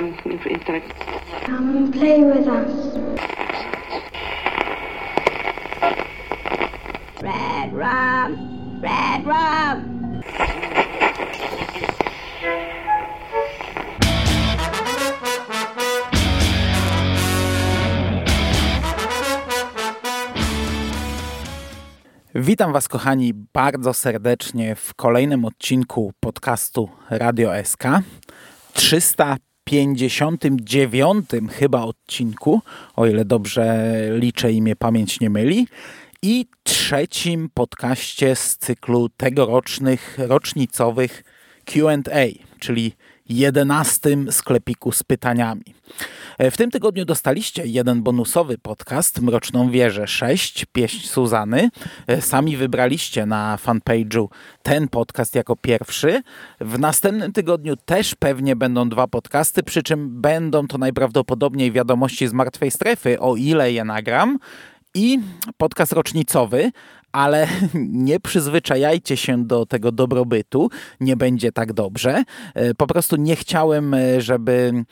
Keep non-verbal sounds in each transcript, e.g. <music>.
um, intellect. Come and play with us. Red rum! Red rum! Witam Was, kochani, bardzo serdecznie w kolejnym odcinku podcastu Radio SK. 359 chyba odcinku, o ile dobrze liczę i mnie pamięć nie myli. I trzecim podcaście z cyklu tegorocznych, rocznicowych QA, czyli jedenastym sklepiku z pytaniami. E, w tym tygodniu dostaliście jeden bonusowy podcast Mroczną Wieżę 6, Pieśń Suzany. E, sami wybraliście na fanpage'u ten podcast jako pierwszy. W następnym tygodniu też pewnie będą dwa podcasty, przy czym będą to najprawdopodobniej wiadomości z martwej strefy, o ile je nagram i podcast rocznicowy, ale <laughs> nie przyzwyczajajcie się do tego dobrobytu, nie będzie tak dobrze. E, po prostu nie chciałem, e, żeby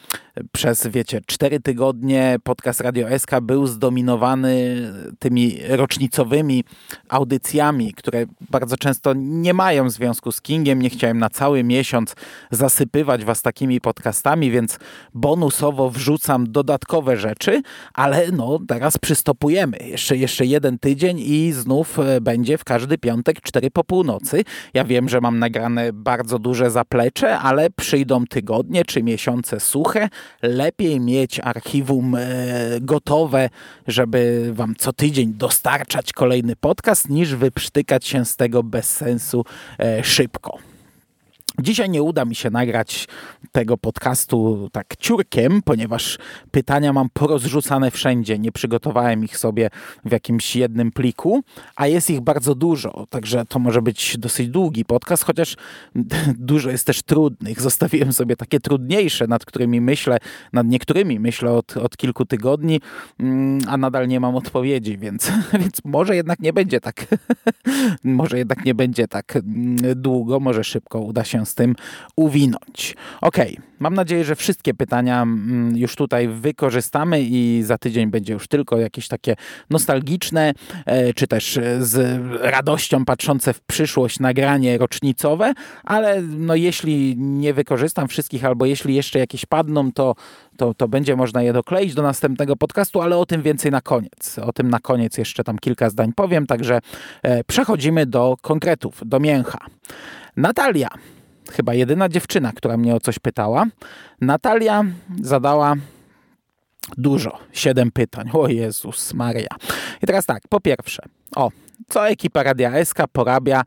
przez, wiecie, cztery tygodnie podcast Radio SK był zdominowany tymi rocznicowymi audycjami, które bardzo często nie mają związku z Kingiem. Nie chciałem na cały miesiąc zasypywać was takimi podcastami, więc bonusowo wrzucam dodatkowe rzeczy, ale no teraz przystopujemy. Jeszcze, jeszcze jeden tydzień i znów e, będzie w każdy piątek 4 po północy. Ja wiem, że mam nagrane bardzo duże zaplecze, ale przyjdą tygodnie czy miesiące suche, lepiej mieć archiwum e, gotowe, żeby wam co tydzień dostarczać kolejny podcast, niż wyprztykać się z tego bez sensu e, szybko. Dzisiaj nie uda mi się nagrać tego podcastu tak ciurkiem, ponieważ pytania mam porozrzucane wszędzie. Nie przygotowałem ich sobie w jakimś jednym pliku, a jest ich bardzo dużo, także to może być dosyć długi podcast, chociaż <laughs> dużo jest też trudnych. Zostawiłem sobie takie trudniejsze, nad którymi myślę, nad niektórymi myślę od, od kilku tygodni, mm, a nadal nie mam odpowiedzi, więc, <laughs> więc może jednak nie będzie tak, <laughs> może jednak nie będzie tak mm, długo, może szybko uda się z tym uwinąć. Ok, mam nadzieję, że wszystkie pytania mm, już tutaj wykorzystamy i za tydzień będzie już tylko jakieś takie nostalgiczne, e, czy też z radością patrzące w przyszłość nagranie rocznicowe, ale no jeśli nie wykorzystam wszystkich, albo jeśli jeszcze jakieś padną, to, to, to będzie można je dokleić do następnego podcastu, ale o tym więcej na koniec. O tym na koniec jeszcze tam kilka zdań powiem, także e, przechodzimy do konkretów, do mięcha. Natalia chyba jedyna dziewczyna, która mnie o coś pytała. Natalia zadała dużo, siedem pytań. O Jezus Maria. I teraz tak, po pierwsze, o, co ekipa Radia SK porabia e,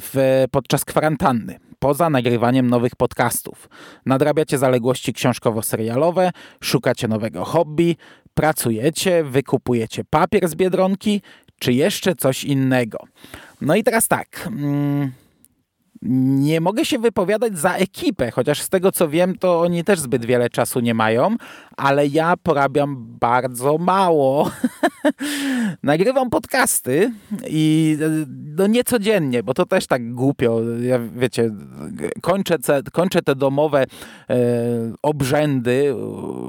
w, podczas kwarantanny? Poza nagrywaniem nowych podcastów. Nadrabiacie zaległości książkowo-serialowe, szukacie nowego hobby, pracujecie, wykupujecie papier z Biedronki, czy jeszcze coś innego. No i teraz tak... Mm, nie mogę się wypowiadać za ekipę, chociaż z tego co wiem, to oni też zbyt wiele czasu nie mają, ale ja porabiam bardzo mało. <laughs> Nagrywam podcasty i no nie codziennie, bo to też tak głupio. Ja wiecie, kończę, kończę te domowe e, obrzędy,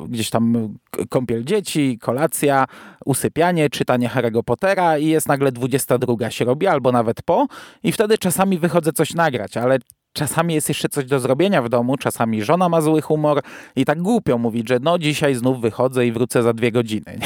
gdzieś tam kąpiel dzieci, kolacja, usypianie, czytanie Harry'ego Pottera i jest nagle 22 się robi, albo nawet po i wtedy czasami wychodzę coś nagrać, ale czasami jest jeszcze coś do zrobienia w domu, czasami żona ma zły humor i tak głupio mówić, że no dzisiaj znów wychodzę i wrócę za dwie godziny.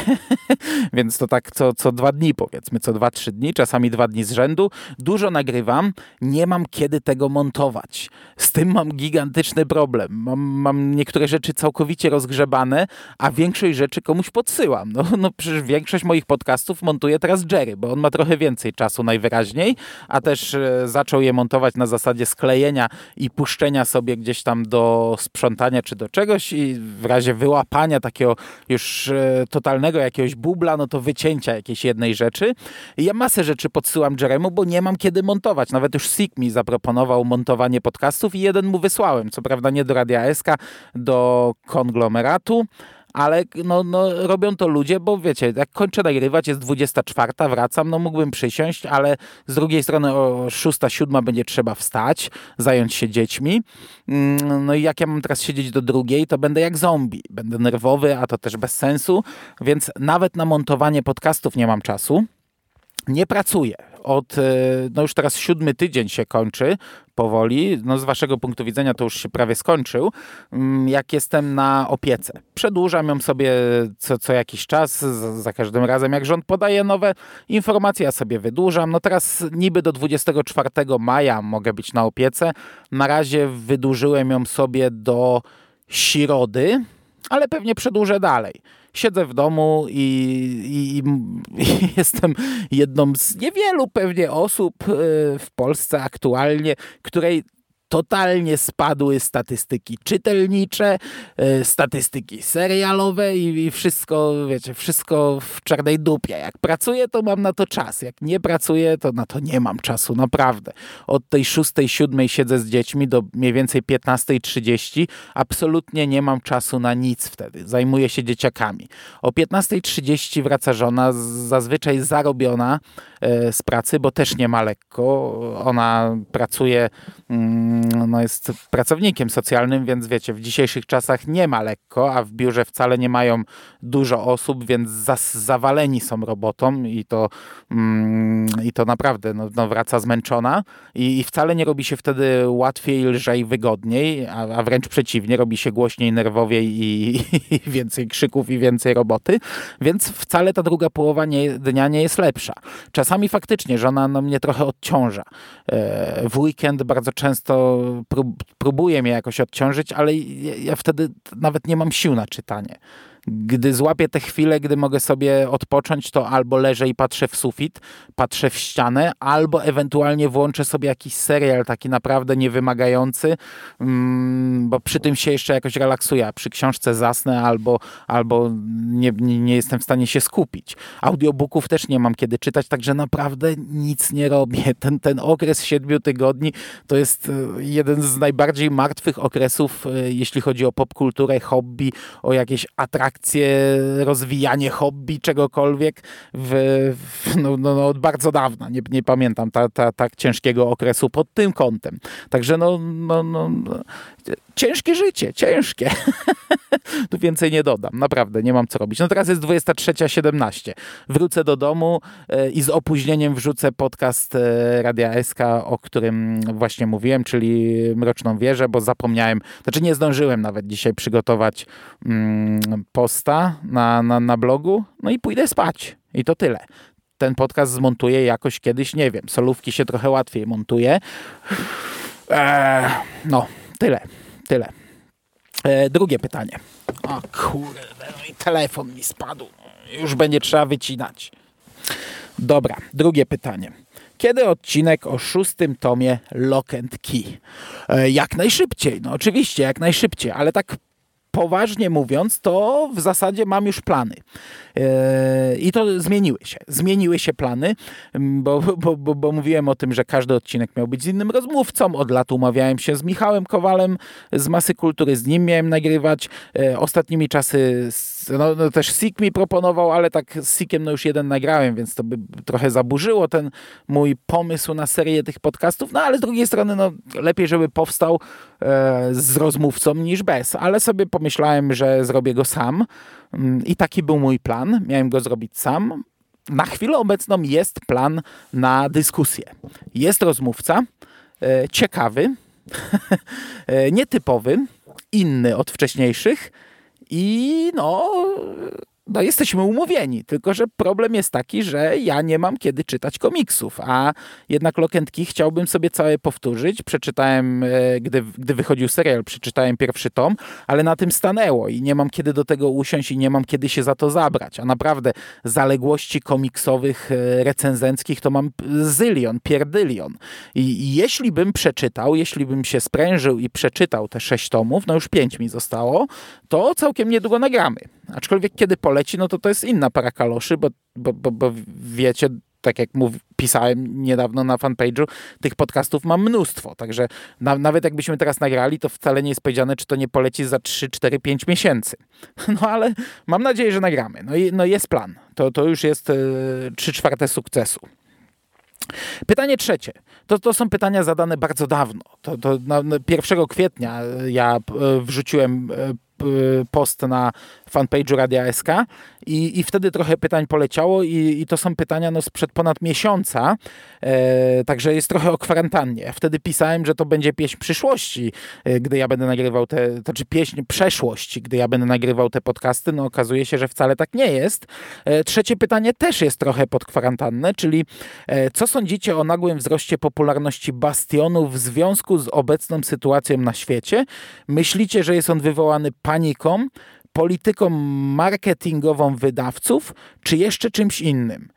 <laughs> Więc to tak co, co dwa dni powiedzmy, co dwa, trzy dni, czasami dwa dni z rzędu. Dużo nagrywam, nie mam kiedy tego montować. Z tym mam gigantyczny problem. Mam, mam niektóre rzeczy całkowicie rozgrzebane, a większość rzeczy komuś podsyłam. No, no przecież większość moich podcastów montuje teraz Jerry, bo on ma trochę więcej czasu najwyraźniej, a też e, zaczął je montować na zasadzie sklejenia i puszczenia sobie gdzieś tam do sprzątania czy do czegoś i w razie wyłapania takiego już e, totalnego jakiegoś bubla, no to wycięcia jakiejś jednej rzeczy. I ja masę rzeczy podsyłam Jeremu, bo nie mam kiedy montować. Nawet już Sik mi zaproponował montowanie podcastów i jeden mu wysłałem. Co prawda nie do Radia SK, do konglomeratu, ale no, no, robią to ludzie, bo wiecie, jak kończę nagrywać, jest 24, wracam, no mógłbym przysiąść, ale z drugiej strony o 6, 7 będzie trzeba wstać, zająć się dziećmi. Mm, no i jak ja mam teraz siedzieć do drugiej, to będę jak zombie. Będę nerwowy, a to też bez sensu, więc nawet na montowanie podcastów nie mam czasu. Nie pracuję od, e, no już teraz siódmy tydzień się kończy powoli, no z waszego punktu widzenia to już się prawie skończył, mm, jak jestem na opiece. Przedłużam ją sobie co, co jakiś czas, za każdym razem jak rząd podaje nowe informacje, ja sobie wydłużam. No teraz niby do 24 maja mogę być na opiece. Na razie wydłużyłem ją sobie do środy, ale pewnie przedłużę dalej siedzę w domu i, i, <laughs> i, jestem jedną z niewielu pewnie osób e, w Polsce aktualnie, której totalnie spadły statystyki czytelnicze, e, statystyki serialowe i, wszystko, wiecie, wszystko w czarnej dupie. Jak pracuję, to mam na to czas. Jak nie pracuję, to na to nie mam czasu, naprawdę. Od tej 6, 7 siedzę z dziećmi do mniej więcej 15.30. Absolutnie nie mam czasu na nic wtedy. Zajmuję się dzieciakami. O 15.30 wraca żona, zazwyczaj zarobiona e, z pracy, bo też nie ma lekko. Ona pracuje no jest pracownikiem socjalnym, więc wiecie, w dzisiejszych czasach nie ma lekko, a w biurze wcale nie mają dużo osób, więc zawaleni są robotą i to, mm, i to naprawdę no, no wraca zmęczona I, i, wcale nie robi się wtedy łatwiej, lżej, wygodniej, a, a wręcz przeciwnie, robi się głośniej, nerwowiej i, i, <laughs> więcej krzyków i więcej roboty, więc wcale ta druga połowa nie, dnia nie jest lepsza. Czasami faktycznie żona no, mnie trochę odciąża. E, w weekend bardzo często prób, próbuje mnie jakoś odciążyć, ale ja, ja wtedy nawet nie mam sił na czytanie gdy złapię te chwile, gdy mogę sobie odpocząć, to albo leżę i patrzę w sufit, patrzę w ścianę, albo ewentualnie włączę sobie jakiś serial taki naprawdę niewymagający, mm, bo przy tym się jeszcze jakoś relaksuję. Przy książce zasnę albo, albo nie, nie, jestem w stanie się skupić. Audiobooków też nie mam kiedy czytać, także naprawdę nic nie robię. <laughs> Ten, ten okres siedmiu tygodni to jest e, jeden z najbardziej martwych okresów, e, jeśli chodzi o popkulturę, hobby, o jakieś atrakcje atrakcje, rozwijanie hobby, czegokolwiek w, w, no, no, no, od bardzo dawna. Nie, nie pamiętam ta, ta, tak ciężkiego okresu pod tym kątem. Także no, no, no ciężkie życie, ciężkie. <laughs> <laughs> tu więcej nie dodam, naprawdę, nie mam co robić. No teraz jest 23.17. Wrócę do domu e, i z opóźnieniem wrzucę podcast e, Radia SK, o którym właśnie mówiłem, czyli Mroczną Wieżę, bo zapomniałem, znaczy nie zdążyłem nawet dzisiaj przygotować mm, posta na, na, na blogu, no i pójdę spać. I to tyle ten podcast zmontuję jakoś kiedyś, nie wiem, solówki się trochę łatwiej montuje. Eee, no, tyle, tyle. Eee, drugie pytanie. O kurde, no telefon mi spadł. Już będzie trzeba wycinać. Dobra, drugie pytanie. Kiedy odcinek o szóstym tomie Lock and Key? E, jak najszybciej, no oczywiście, jak najszybciej, ale tak poważnie mówiąc, to w zasadzie mam już plany. E, I to zmieniły się. Zmieniły się plany, bo, bo, bo, bo, mówiłem o tym, że każdy odcinek miał być z innym rozmówcą. Od lat umawiałem się z Michałem Kowalem z Masy Kultury, z nim miałem nagrywać. E, ostatnimi czasy no, no też Sik mi proponował, ale tak z Sikiem no już jeden nagrałem, więc to by trochę zaburzyło ten mój pomysł na serię tych podcastów. No ale z drugiej strony no, lepiej, żeby powstał e, z rozmówcą niż bez. Ale sobie pomyślałem, że zrobię go sam. Mm, I taki był mój plan. Miałem go zrobić sam. Na chwilę obecną jest plan na dyskusję. Jest rozmówca, e, ciekawy, <laughs> e, nietypowy, inny od wcześniejszych i no no jesteśmy umówieni, tylko że problem jest taki, że ja nie mam kiedy czytać komiksów, a jednak Lokentki chciałbym sobie całe powtórzyć. Przeczytałem, e, gdy, gdy wychodził serial, przeczytałem pierwszy tom, ale na tym stanęło i nie mam kiedy do tego usiąść i nie mam kiedy się za to zabrać. A naprawdę zaległości komiksowych, e, recenzenckich to mam zylion, pierdylion. I, I jeśli bym przeczytał, jeśli bym się sprężył i przeczytał te sześć tomów, no już pięć mi zostało, to całkiem niedługo nagramy. Aczkolwiek kiedy poleci, no to to jest inna para kaloszy, bo, bo, bo, bo wiecie tak jak mów, pisałem niedawno na fanpage'u, tych podcastów mam mnóstwo, także na, nawet jakbyśmy teraz nagrali, to wcale nie jest powiedziane, czy to nie poleci za 3, 4, 5 miesięcy. <laughs> No ale mam nadzieję, że nagramy. No, i, no jest plan. To, to już jest y, 3 czwarte sukcesu. Pytanie trzecie. To, to są pytania zadane bardzo dawno. To, to na, na 1 kwietnia ja e, wrzuciłem e, post na fanpage'u Radia SK i, i wtedy trochę pytań poleciało i, i to są pytania no, sprzed ponad miesiąca, e, także jest trochę o kwarantannie. Wtedy pisałem, że to będzie pieśń przyszłości, e, gdy ja będę nagrywał te, to znaczy pieśń przeszłości, gdy ja będę nagrywał te podcasty. No okazuje się, że wcale tak nie jest. E, trzecie pytanie też jest trochę pod kwarantannę, czyli e, co sądzicie o nagłym wzroście popularności Bastionu w związku z obecną sytuacją na świecie? Myślicie, że jest on wywołany paniką, polityką marketingową wydawców, czy jeszcze czymś innym?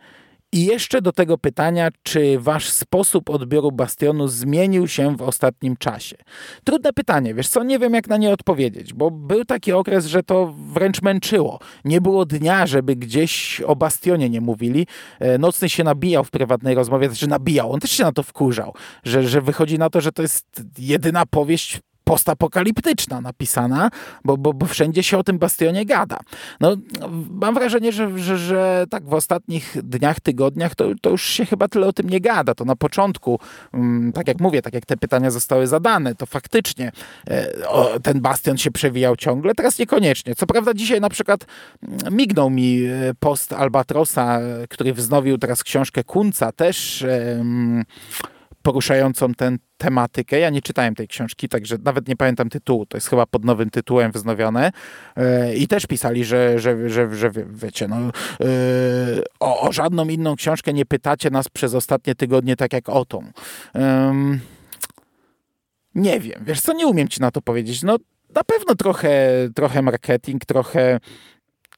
I jeszcze do tego pytania, czy wasz sposób odbioru Bastionu zmienił się w ostatnim czasie? Trudne pytanie, wiesz co, nie wiem jak na nie odpowiedzieć, bo był taki okres, że to wręcz męczyło. Nie było dnia, żeby gdzieś o Bastionie nie mówili. E, Nocny się nabijał w prywatnej rozmowie, znaczy nabijał, on też się na to wkurzał, że, że wychodzi na to, że to jest jedyna powieść postapokaliptyczna napisana, bo, bo, bo wszędzie się o tym bastionie gada. No, mam wrażenie, że, że, że tak w ostatnich dniach, tygodniach to, to już się chyba tyle o tym nie gada. To na początku, mm, tak jak mówię, tak jak te pytania zostały zadane, to faktycznie e, ten bastion się przewijał ciągle, teraz niekoniecznie. Co prawda dzisiaj na przykład mm, mignął mi e, post Albatrosa, który wznowił teraz książkę Kunca, też poruszającą tę tematykę. Ja nie czytałem tej książki, także nawet nie pamiętam tytułu. To jest chyba pod nowym tytułem wznowione. E, I też pisali, że, że, że, że wiecie, no, e, o, o żadną inną książkę nie pytacie nas przez ostatnie tygodnie, tak jak o tą. Nie wiem, wiesz co, nie umiem ci na to powiedzieć. No na pewno trochę, trochę marketing, trochę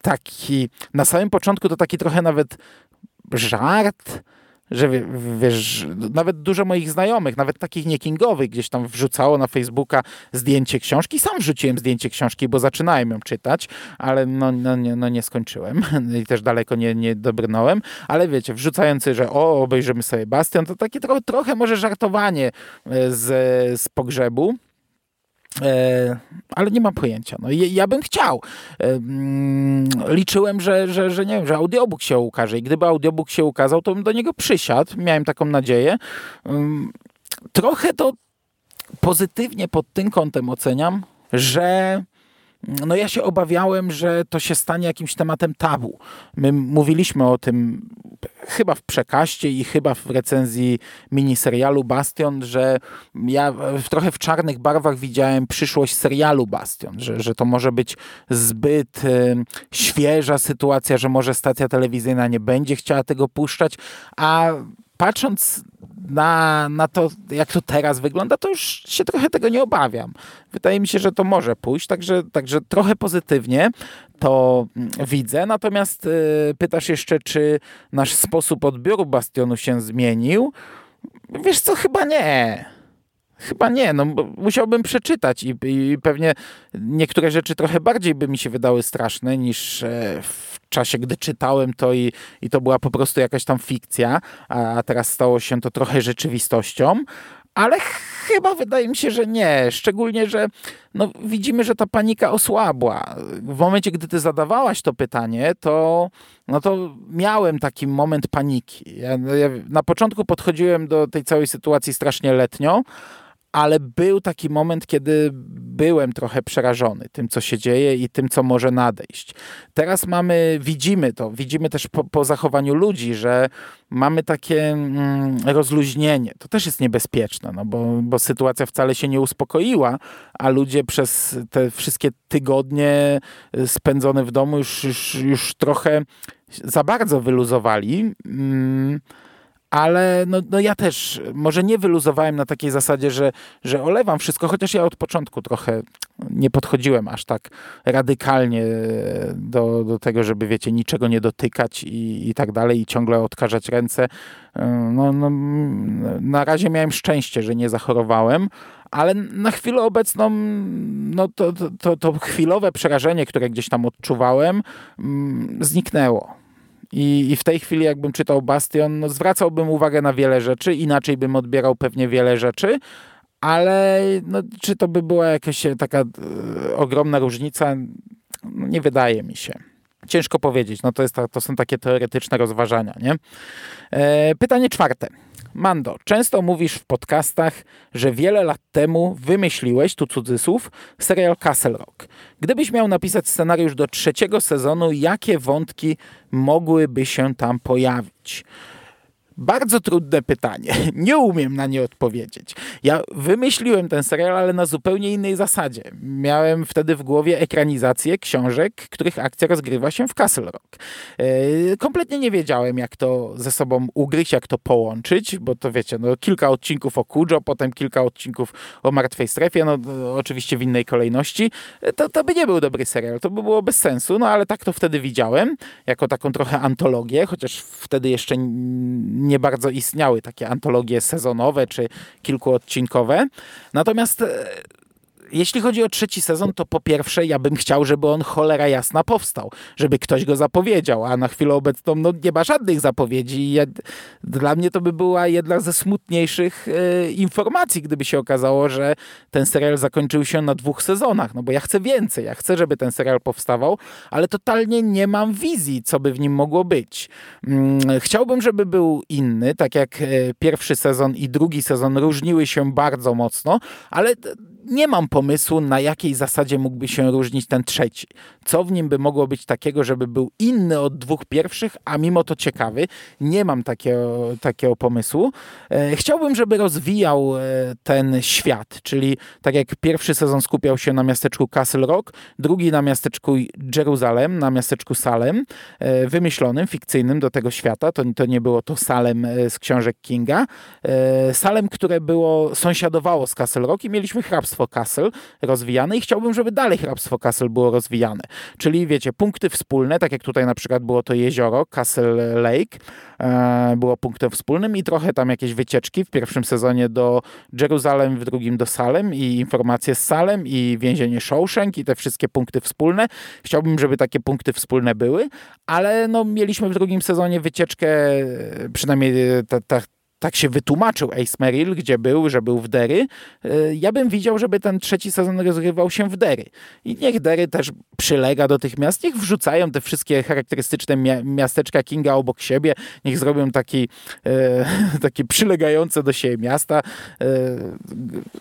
taki, na samym początku to taki trochę nawet żart, że wiesz, nawet dużo moich znajomych, nawet takich niekingowych, gdzieś tam wrzucało na Facebooka zdjęcie książki. Sam wrzuciłem zdjęcie książki, bo zaczynałem ją czytać, ale no, no, nie, no nie skończyłem <laughs> i też daleko nie, nie dobrnąłem, ale wiecie, wrzucający, że o, obejrzymy sobie Bastion, to takie trochę, trochę może żartowanie e, z, z pogrzebu. E, ale nie mam pojęcia. No, ja bym chciał. E, mm, liczyłem, że, że, że nie wiem, że audiobook się ukaże i gdyby audiobook się ukazał, to bym do niego przysiadł. Miałem taką nadzieję. Mm, trochę to pozytywnie pod tym kątem oceniam, że no ja się obawiałem, że to się stanie jakimś tematem tabu. My mówiliśmy o tym chyba w przekaście i chyba w recenzji miniserialu Bastion, że ja trochę w czarnych barwach widziałem przyszłość serialu Bastion, że, że to może być zbyt y, świeża sytuacja, że może stacja telewizyjna nie będzie chciała tego puszczać, a patrząc na, na to, jak to teraz wygląda, to już się trochę tego nie obawiam. Wydaje mi się, że to może pójść, także, także trochę pozytywnie to mm, widzę. Natomiast y, pytasz jeszcze, czy nasz sposób odbioru Bastionu się zmienił? Wiesz co, chyba nie. Chyba nie, no musiałbym przeczytać i, i, pewnie niektóre rzeczy trochę bardziej by mi się wydały straszne niż e, w czasie, gdy czytałem to i, i to była po prostu jakaś tam fikcja, a teraz stało się to trochę rzeczywistością. Ale chyba wydaje mi się, że nie. Szczególnie, że no, widzimy, że ta panika osłabła. W momencie, gdy ty zadawałaś to pytanie, to, no to miałem taki moment paniki. Ja, ja na początku podchodziłem do tej całej sytuacji strasznie letnio, ale był taki moment, kiedy byłem trochę przerażony tym, co się dzieje i tym, co może nadejść. Teraz mamy, widzimy to, widzimy też po, po zachowaniu ludzi, że mamy takie mm, rozluźnienie. To też jest niebezpieczne, no bo, bo sytuacja wcale się nie uspokoiła, a ludzie przez te wszystkie tygodnie y, spędzone w domu już, już, już trochę za bardzo wyluzowali. Mm, ale no, no ja też może nie wyluzowałem na takiej zasadzie, że, że olewam wszystko, chociaż ja od początku trochę nie podchodziłem aż tak radykalnie do, do tego, żeby wiecie, niczego nie dotykać i, i tak dalej i ciągle odkażać ręce. No, no, na razie miałem szczęście, że nie zachorowałem, ale na chwilę obecną no to, to, to chwilowe przerażenie, które gdzieś tam odczuwałem, mm, zniknęło I, I, w tej chwili, jakbym czytał Bastion, no zwracałbym uwagę na wiele rzeczy, inaczej bym odbierał pewnie wiele rzeczy, ale no, czy to by była jakaś taka e, ogromna różnica? No, nie wydaje mi się. Ciężko powiedzieć, no to, jest, to są takie teoretyczne rozważania. Nie? E, pytanie czwarte. Mando, często mówisz w podcastach, że wiele lat temu wymyśliłeś, tu cudzysłów, serial Castle Rock. Gdybyś miał napisać scenariusz do trzeciego sezonu, jakie wątki mogłyby się tam pojawić? Bardzo trudne pytanie. <laughs> Nie umiem na nie odpowiedzieć. Ja wymyśliłem ten serial, ale na zupełnie innej zasadzie. Miałem wtedy w głowie ekranizację książek, których akcja rozgrywa się w Castle Rock. E, kompletnie nie wiedziałem, jak to ze sobą ugryźć, jak to połączyć, bo to wiecie, no, kilka odcinków o Kujo, potem kilka odcinków o Martwej Strefie, no oczywiście w innej kolejności. E, to, to by nie był dobry serial, to by było bez sensu, no ale tak to wtedy widziałem, jako taką trochę antologię, chociaż wtedy jeszcze nie nie bardzo istniały takie antologie sezonowe czy kilkuodcinkowe. Natomiast e, jeśli chodzi o trzeci sezon, to po pierwsze ja bym chciał, żeby on cholera jasna powstał, żeby ktoś go zapowiedział, a na chwilę obecną no, nie ma żadnych zapowiedzi. Ja, dla mnie to by była jedna ze smutniejszych e, informacji, gdyby się okazało, że ten serial zakończył się na dwóch sezonach, no bo ja chcę więcej, ja chcę, żeby ten serial powstawał, ale totalnie nie mam wizji, co by w nim mogło być. Mm, chciałbym, żeby był inny, tak jak e, pierwszy sezon i drugi sezon różniły się bardzo mocno, ale nie mam pomysłu, na jakiej zasadzie mógłby się różnić ten trzeci. Co w nim by mogło być takiego, żeby był inny od dwóch pierwszych, a mimo to ciekawy. Nie mam takiego, takiego pomysłu. E, chciałbym, żeby rozwijał e, ten świat, czyli tak jak pierwszy sezon skupiał się na miasteczku Castle Rock, drugi na miasteczku Jeruzalem, na miasteczku Salem, e, wymyślonym, fikcyjnym do tego świata. To, to nie było to Salem z książek Kinga. Salem, które było, sąsiadowało z Castle Rock i mieliśmy hrabstwo Castle rozwijane i chciałbym, żeby dalej hrabstwo Castle było rozwijane. Czyli wiecie, punkty wspólne, tak jak tutaj na przykład było to jezioro Castle Lake, e, było punktem wspólnym i trochę tam jakieś wycieczki w pierwszym sezonie do Jeruzalem, w drugim do Salem i informacje z Salem i więzienie Shawshank i te wszystkie punkty wspólne. Chciałbym, żeby takie punkty wspólne były, ale no, mieliśmy w drugim sezonie wycieczkę, przynajmniej ta, ta tak się wytłumaczył Ace Merrill, gdzie był, że był w Dery. E, ja bym widział, żeby ten trzeci sezon rozgrywał się w Dery. I niech Dery też przylega do tych miast, niech wrzucają te wszystkie charakterystyczne miasteczka Kinga obok siebie, niech zrobią taki, e, <laughs> taki przylegające do siebie miasta. E,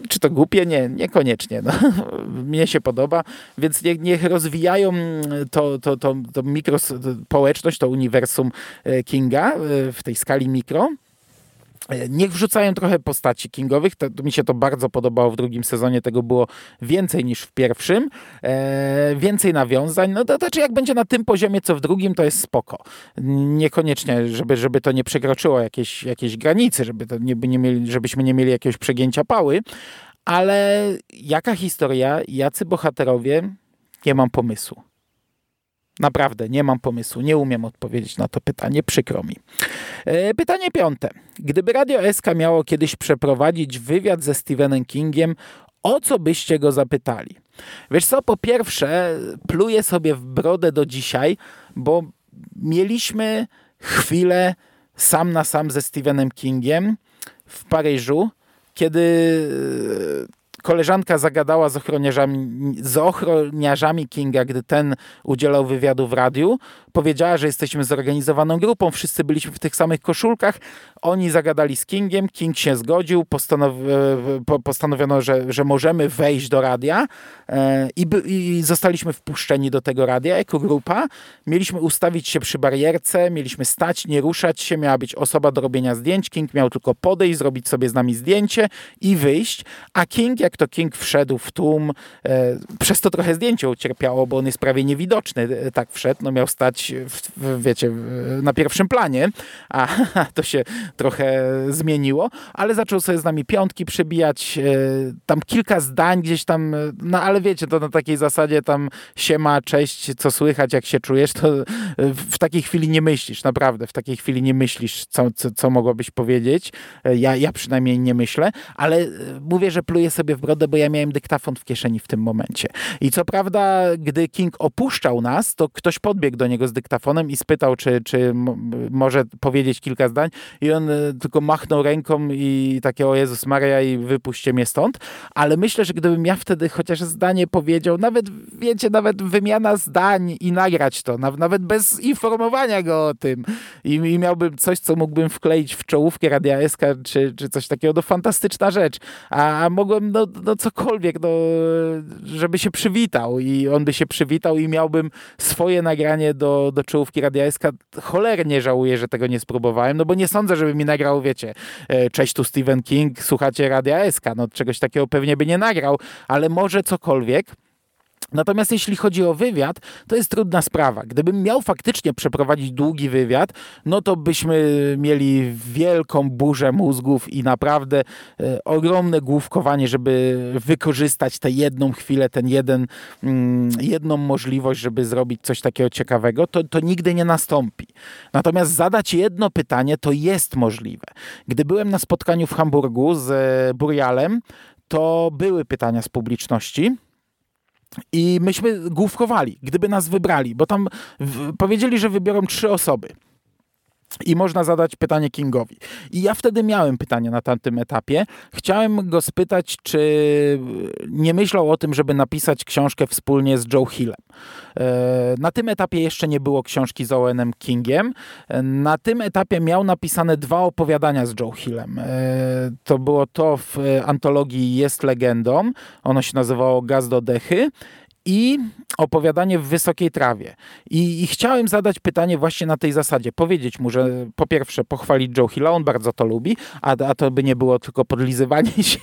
czy to głupie? Nie, niekoniecznie. No. <laughs> Mnie się podoba, więc niech, niech rozwijają to, to, to, to mikrospołeczność, to uniwersum Kinga w tej skali mikro. Niech wrzucają trochę postaci kingowych. To, mi się to bardzo podobało w drugim sezonie. Tego było więcej niż w pierwszym. E, więcej nawiązań. No to znaczy, jak będzie na tym poziomie, co w drugim, to jest spoko. Niekoniecznie, żeby, żeby to nie przekroczyło jakieś, jakieś granicy, żeby to nie, nie mieli, żebyśmy nie mieli jakiegoś przegięcia pały. Ale jaka historia, jacy bohaterowie, nie mam pomysłu. Naprawdę, nie mam pomysłu, nie umiem odpowiedzieć na to pytanie, przykro mi. E, pytanie piąte. Gdyby Radio SK miało kiedyś przeprowadzić wywiad ze Stephenem Kingiem, o co byście go zapytali? Wiesz co, po pierwsze, pluję sobie w brodę do dzisiaj, bo mieliśmy chwilę sam na sam ze Stephenem Kingiem w Paryżu, kiedy koleżanka zagadała z ochroniarzami, z ochroniarzami Kinga, gdy ten udzielał wywiadu w radiu. Powiedziała, że jesteśmy zorganizowaną grupą, wszyscy byliśmy w tych samych koszulkach. Oni zagadali z Kingiem, King się zgodził, postanow postanowiono, że, że możemy wejść do radia e, i, i zostaliśmy wpuszczeni do tego radia jako grupa. Mieliśmy ustawić się przy barierce, mieliśmy stać, nie ruszać się, miała być osoba do robienia zdjęć. King miał tylko podejść, zrobić sobie z nami zdjęcie i wyjść, a King jak to King wszedł w tłum, e, przez to trochę zdjęcie ucierpiało, bo on jest prawie niewidoczny, e, tak wszedł, no miał stać, w, w, wiecie, na pierwszym planie, a <laughs> to się trochę zmieniło, ale zaczął sobie z nami piątki przebijać, e, tam kilka zdań gdzieś tam, no ale wiecie, to na takiej zasadzie tam siema, cześć, co słychać, jak się czujesz, to w takiej chwili nie myślisz, naprawdę, w takiej chwili nie myślisz, co, co, co mogłabyś powiedzieć, ja, ja przynajmniej nie myślę, ale mówię, że pluję sobie w brodę, bo ja miałem dyktafon w kieszeni w tym momencie. I co prawda, gdy King opuszczał nas, to ktoś podbiegł do niego z dyktafonem i spytał, czy, czy może powiedzieć kilka zdań i on e, tylko machnął ręką i takie o Jezus Maria i wypuśćcie mnie stąd. Ale myślę, że gdybym ja wtedy chociaż zdanie powiedział, nawet wiecie, nawet wymiana zdań i nagrać to, nawet bez informowania go o tym i, i miałbym coś, co mógłbym wkleić w czołówkę Radia SK, czy, czy coś takiego, no fantastyczna rzecz. A, a mogłem, no, no cokolwiek, no, żeby się przywitał i on by się przywitał i miałbym swoje nagranie do, do czołówki Radia SK. Cholernie żałuję, że tego nie spróbowałem, no bo nie sądzę, żeby mi nagrał, wiecie, e, cześć tu Stephen King, słuchacie Radia SK, no czegoś takiego pewnie by nie nagrał, ale może cokolwiek. Natomiast jeśli chodzi o wywiad, to jest trudna sprawa. Gdybym miał faktycznie przeprowadzić długi wywiad, no to byśmy mieli wielką burzę mózgów i naprawdę e, ogromne główkowanie, żeby wykorzystać tę jedną chwilę, ten jeden, mm, jedną możliwość, żeby zrobić coś takiego ciekawego. To, to nigdy nie nastąpi. Natomiast zadać jedno pytanie to jest możliwe. Gdy byłem na spotkaniu w Hamburgu z e, Burialem, to były pytania z publiczności. I myśmy główkowali, gdyby nas wybrali, bo tam powiedzieli, że wybiorą trzy osoby. I można zadać pytanie Kingowi. I ja wtedy miałem pytanie na tamtym etapie. Chciałem go spytać, czy nie myślał o tym, żeby napisać książkę wspólnie z Joe Hillem. E, na tym etapie jeszcze nie było książki z Owenem Kingiem. Na tym etapie miał napisane dwa opowiadania z Joe Hillem. E, to było to w antologii Jest legendą. Ono się nazywało Gaz do dechy i opowiadanie w wysokiej trawie. I, I, chciałem zadać pytanie właśnie na tej zasadzie. Powiedzieć mu, że po pierwsze pochwalić Joe Hilla, on bardzo to lubi, a, a to by nie było tylko podlizywanie <laughs> się.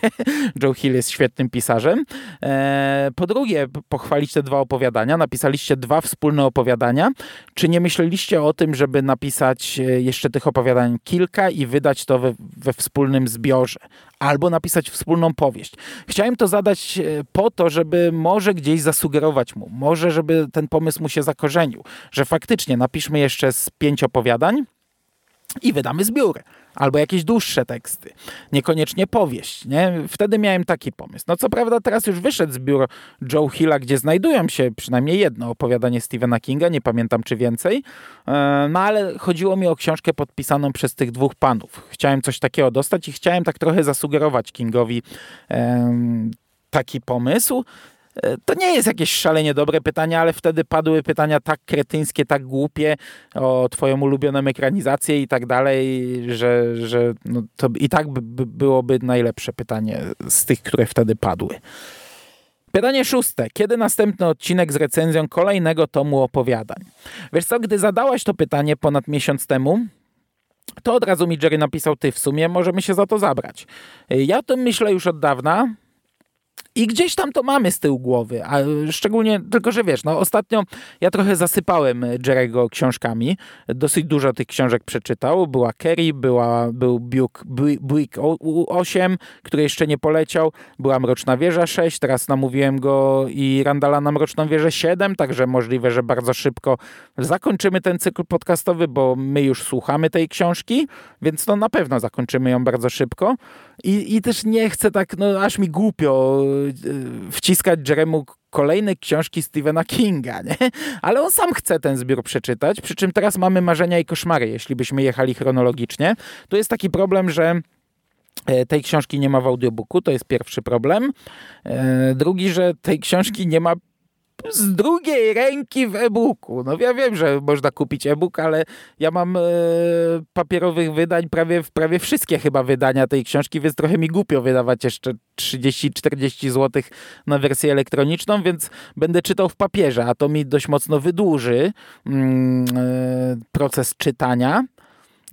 Joe Hill jest świetnym pisarzem. E, po drugie, pochwalić te dwa opowiadania. Napisaliście dwa wspólne opowiadania. Czy nie myśleliście o tym, żeby napisać e, jeszcze tych opowiadań kilka i wydać to we, we wspólnym zbiorze? Albo napisać wspólną powieść. Chciałem to zadać e, po to, żeby może gdzieś zasugerować mu, może żeby ten pomysł mu się zakorzenił, że faktycznie napiszmy jeszcze z pięć opowiadań i wydamy zbiór. Albo jakieś dłuższe teksty. Niekoniecznie powieść. Nie? Wtedy miałem taki pomysł. No co prawda teraz już wyszedł zbiór Joe Hilla, gdzie znajdują się przynajmniej jedno opowiadanie Stephena Kinga, nie pamiętam czy więcej. E, no ale chodziło mi o książkę podpisaną przez tych dwóch panów. Chciałem coś takiego dostać i chciałem tak trochę zasugerować Kingowi taki pomysł. E, to nie jest jakieś szalenie dobre pytanie, ale wtedy padły pytania tak kretyńskie, tak głupie o twoją ulubioną ekranizację i tak dalej, że, że no to i tak by, byłoby najlepsze pytanie z tych, które wtedy padły. Pytanie szóste. Kiedy następny odcinek z recenzją kolejnego tomu opowiadań? Wiesz co, gdy zadałaś to pytanie ponad miesiąc temu, to od razu mi Jerry napisał, ty w sumie możemy się za to zabrać. Ja o tym myślę już od dawna, i gdzieś tam to mamy z tyłu głowy, a szczególnie, tylko że wiesz, no ostatnio ja trochę zasypałem Jerego książkami, dosyć dużo tych książek przeczytał, była Kerry, była, był Buick 8, który jeszcze nie poleciał, była Mroczna Wieża 6, teraz namówiłem go i Randala na Mroczną Wieżę 7, także możliwe, że bardzo szybko zakończymy ten cykl podcastowy, bo my już słuchamy tej książki, więc no na pewno zakończymy ją bardzo szybko i, i też nie chcę tak, no aż mi głupio E, wciskać Jeremu kolejne książki Stephena Kinga, <laughs> nie? Ale on sam chce ten zbiór przeczytać, przy czym teraz mamy marzenia i koszmary, jeśli byśmy jechali chronologicznie. Tu jest taki problem, że e, tej książki nie ma w audiobooku, to jest pierwszy problem. E, drugi, że tej książki nie ma z drugiej ręki w e-booku. No ja wiem, że można kupić e-book, ale ja mam e, papierowych wydań prawie, prawie wszystkie chyba wydania tej książki, więc trochę mi głupio wydawać jeszcze 30-40 zł na wersję elektroniczną, więc będę czytał w papierze, a to mi dość mocno wydłuży mm, e, proces czytania.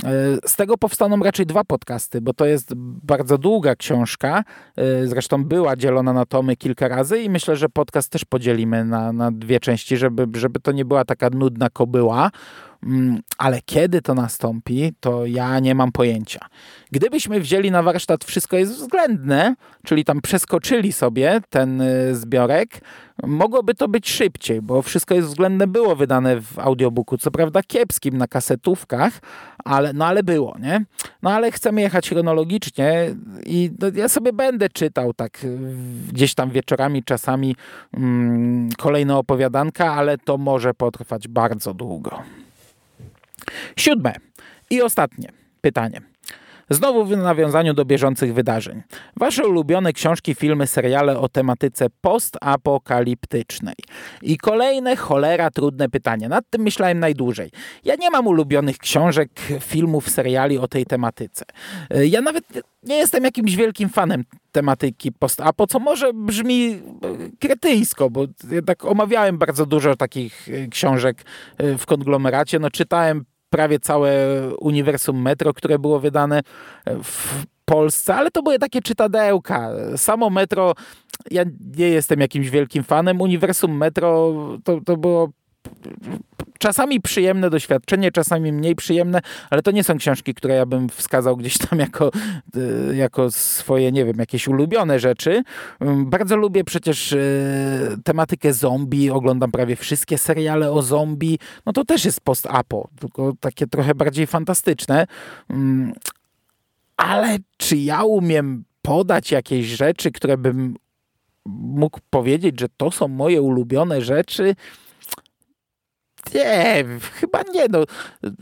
E, z tego powstaną raczej dwa podcasty, bo to jest bardzo długa książka. E, zresztą była dzielona na tomy kilka razy i myślę, że podcast też podzielimy na, na dwie części, żeby, żeby to nie była taka nudna kobyła. Mm, ale kiedy to nastąpi, to ja nie mam pojęcia. Gdybyśmy wzięli na warsztat wszystko jest względne, czyli tam przeskoczyli sobie ten y, zbiorek, mogłoby to być szybciej, bo wszystko jest względne było wydane w audiobooku, co prawda kiepskim na kasetówkach, ale, no ale było, nie? No ale chcemy jechać chronologicznie i no, ja sobie będę czytał tak gdzieś tam wieczorami, czasami mm, kolejne opowiadanka, ale to może potrwać bardzo długo. Siódme i ostatnie pytanie. Znowu w nawiązaniu do bieżących wydarzeń. Wasze ulubione książki, filmy, seriale o tematyce postapokaliptycznej. I kolejne cholera trudne pytanie. Nad tym myślałem najdłużej. Ja nie mam ulubionych książek, filmów, seriali o tej tematyce. Ja nawet nie jestem jakimś wielkim fanem tematyki post-apo, co może brzmi kretyńsko, bo ja tak omawiałem bardzo dużo takich książek w konglomeracie. No czytałem prawie całe uniwersum Metro, które było wydane w Polsce, ale to były takie czytadełka. Samo Metro, ja nie jestem jakimś wielkim fanem. Uniwersum Metro to, to było czasami przyjemne doświadczenie, czasami mniej przyjemne, ale to nie są książki, które ja bym wskazał gdzieś tam jako, e, jako swoje, nie wiem, jakieś ulubione rzeczy. Mm, bardzo lubię przecież e, tematykę zombie, oglądam prawie wszystkie seriale o zombie. No to też jest post-apo, tylko takie trochę bardziej fantastyczne. Mm, ale czy ja umiem podać jakieś rzeczy, które bym mógł powiedzieć, że to są moje ulubione rzeczy? Nie, chyba nie. No,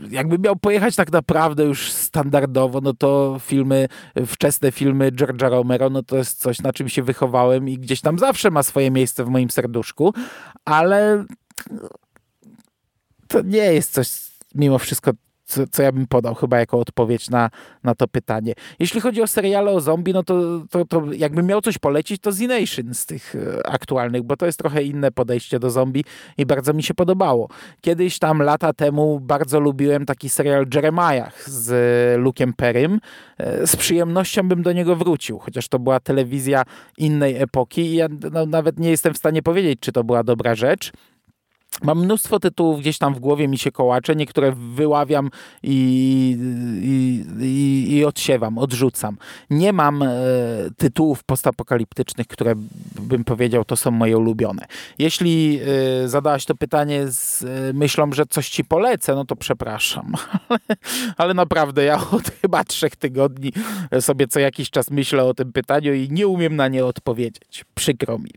jakby miał pojechać tak naprawdę już standardowo, no to filmy, wczesne filmy George'a Romero, no to jest coś, na czym się wychowałem i gdzieś tam zawsze ma swoje miejsce w moim serduszku, ale to nie jest coś mimo wszystko co, co ja bym podał chyba jako odpowiedź na, na to pytanie. Jeśli chodzi o seriale o zombie, no to, to, to jakbym miał coś polecić, to Z Nation z tych e, aktualnych, bo to jest trochę inne podejście do zombie i bardzo mi się podobało. Kiedyś tam lata temu bardzo lubiłem taki serial Jeremiah z Luke'em Perrym. E, z przyjemnością bym do niego wrócił, chociaż to była telewizja innej epoki i ja no, nawet nie jestem w stanie powiedzieć, czy to była dobra rzecz. Mam mnóstwo tytułów gdzieś tam w głowie mi się kołacze, niektóre wyławiam i, i, i, odsiewam, odrzucam. Nie mam e, tytułów postapokaliptycznych, które bym powiedział, to są moje ulubione. Jeśli e, zadałaś to pytanie z e, myślą, że coś ci polecę, no to przepraszam. <laughs> Ale naprawdę ja od chyba trzech tygodni sobie co jakiś czas myślę o tym pytaniu i nie umiem na nie odpowiedzieć. Przykro mi.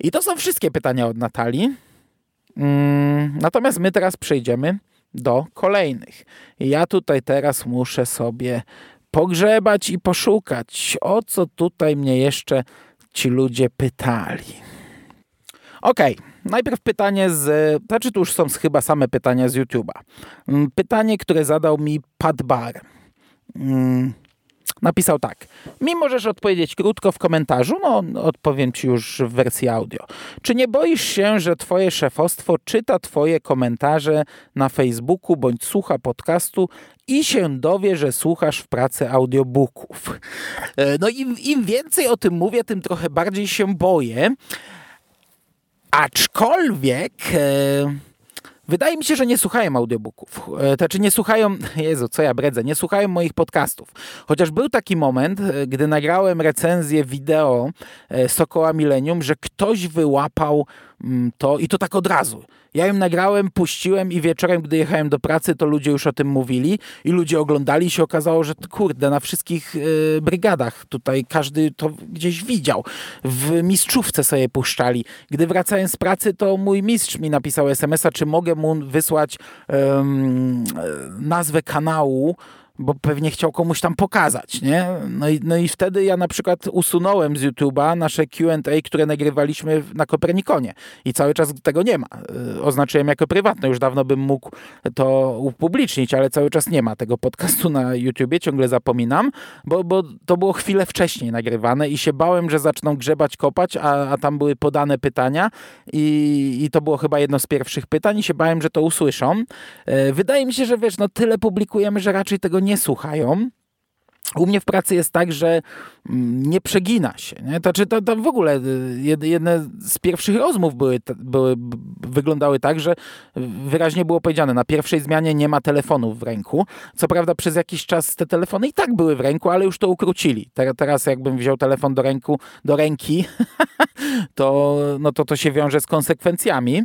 I to są wszystkie pytania od Natalii. Mm, natomiast my teraz przejdziemy do kolejnych. Ja tutaj teraz muszę sobie pogrzebać i poszukać, o co tutaj mnie jeszcze ci ludzie pytali. Okej, okay. najpierw pytanie z, znaczy tu już są chyba same pytania z YouTube'a. Mm, pytanie, które zadał mi Pat Bar. Mm, napisał tak. Mi możesz odpowiedzieć krótko w komentarzu, no odpowiem ci już w wersji audio. Czy nie boisz się, że twoje szefostwo czyta twoje komentarze na Facebooku bądź słucha podcastu i się dowie, że słuchasz w pracy audiobooków? E, no im, im więcej o tym mówię, tym trochę bardziej się boję. Aczkolwiek... E Wydaje mi się, że nie słuchają audiobooków. E, znaczy nie słuchają, <laughs> Jezu, co ja bredzę, nie słuchają moich podcastów. Chociaż był taki moment, e, gdy nagrałem recenzję wideo e, Sokoła Millennium, że ktoś wyłapał to i to tak od razu. Ja ją nagrałem, puściłem i wieczorem, gdy jechałem do pracy, to ludzie już o tym mówili i ludzie oglądali się okazało, że kurde, na wszystkich y, brygadach tutaj każdy to gdzieś widział. W mistrzówce sobie puszczali. Gdy wracałem z pracy, to mój mistrz mi napisał SMS-a, czy mogę mu wysłać nazwę kanału, bo pewnie chciał komuś tam pokazać, nie? No i, no i wtedy ja na przykład usunąłem z YouTube'a nasze Q&A, które nagrywaliśmy na Kopernikonie i cały czas tego nie ma. Y, oznaczyłem jako prywatne, już dawno bym mógł to upublicznić, ale cały czas nie ma tego podcastu na YouTubie, ciągle zapominam, bo, bo to było chwilę wcześniej nagrywane i się bałem, że zaczną grzebać, kopać, a, a tam były podane pytania i, i to było chyba jedno z pierwszych pytań i się bałem, że to usłyszą. Y, wydaje mi się, że wiesz, no tyle publikujemy, że raczej tego nie słuchają. U mnie w pracy jest tak, że mm, nie przegina się. Nie? To, czy to, to w ogóle y, jedne z pierwszych rozmów były, były, wyglądały tak, że wyraźnie było powiedziane, na pierwszej zmianie nie ma telefonów w ręku. Co prawda przez jakiś czas te telefony i tak były w ręku, ale już to ukrócili. Teraz jakbym wziął telefon do, ręku, do ręki, <laughs> to, no to to się wiąże z konsekwencjami.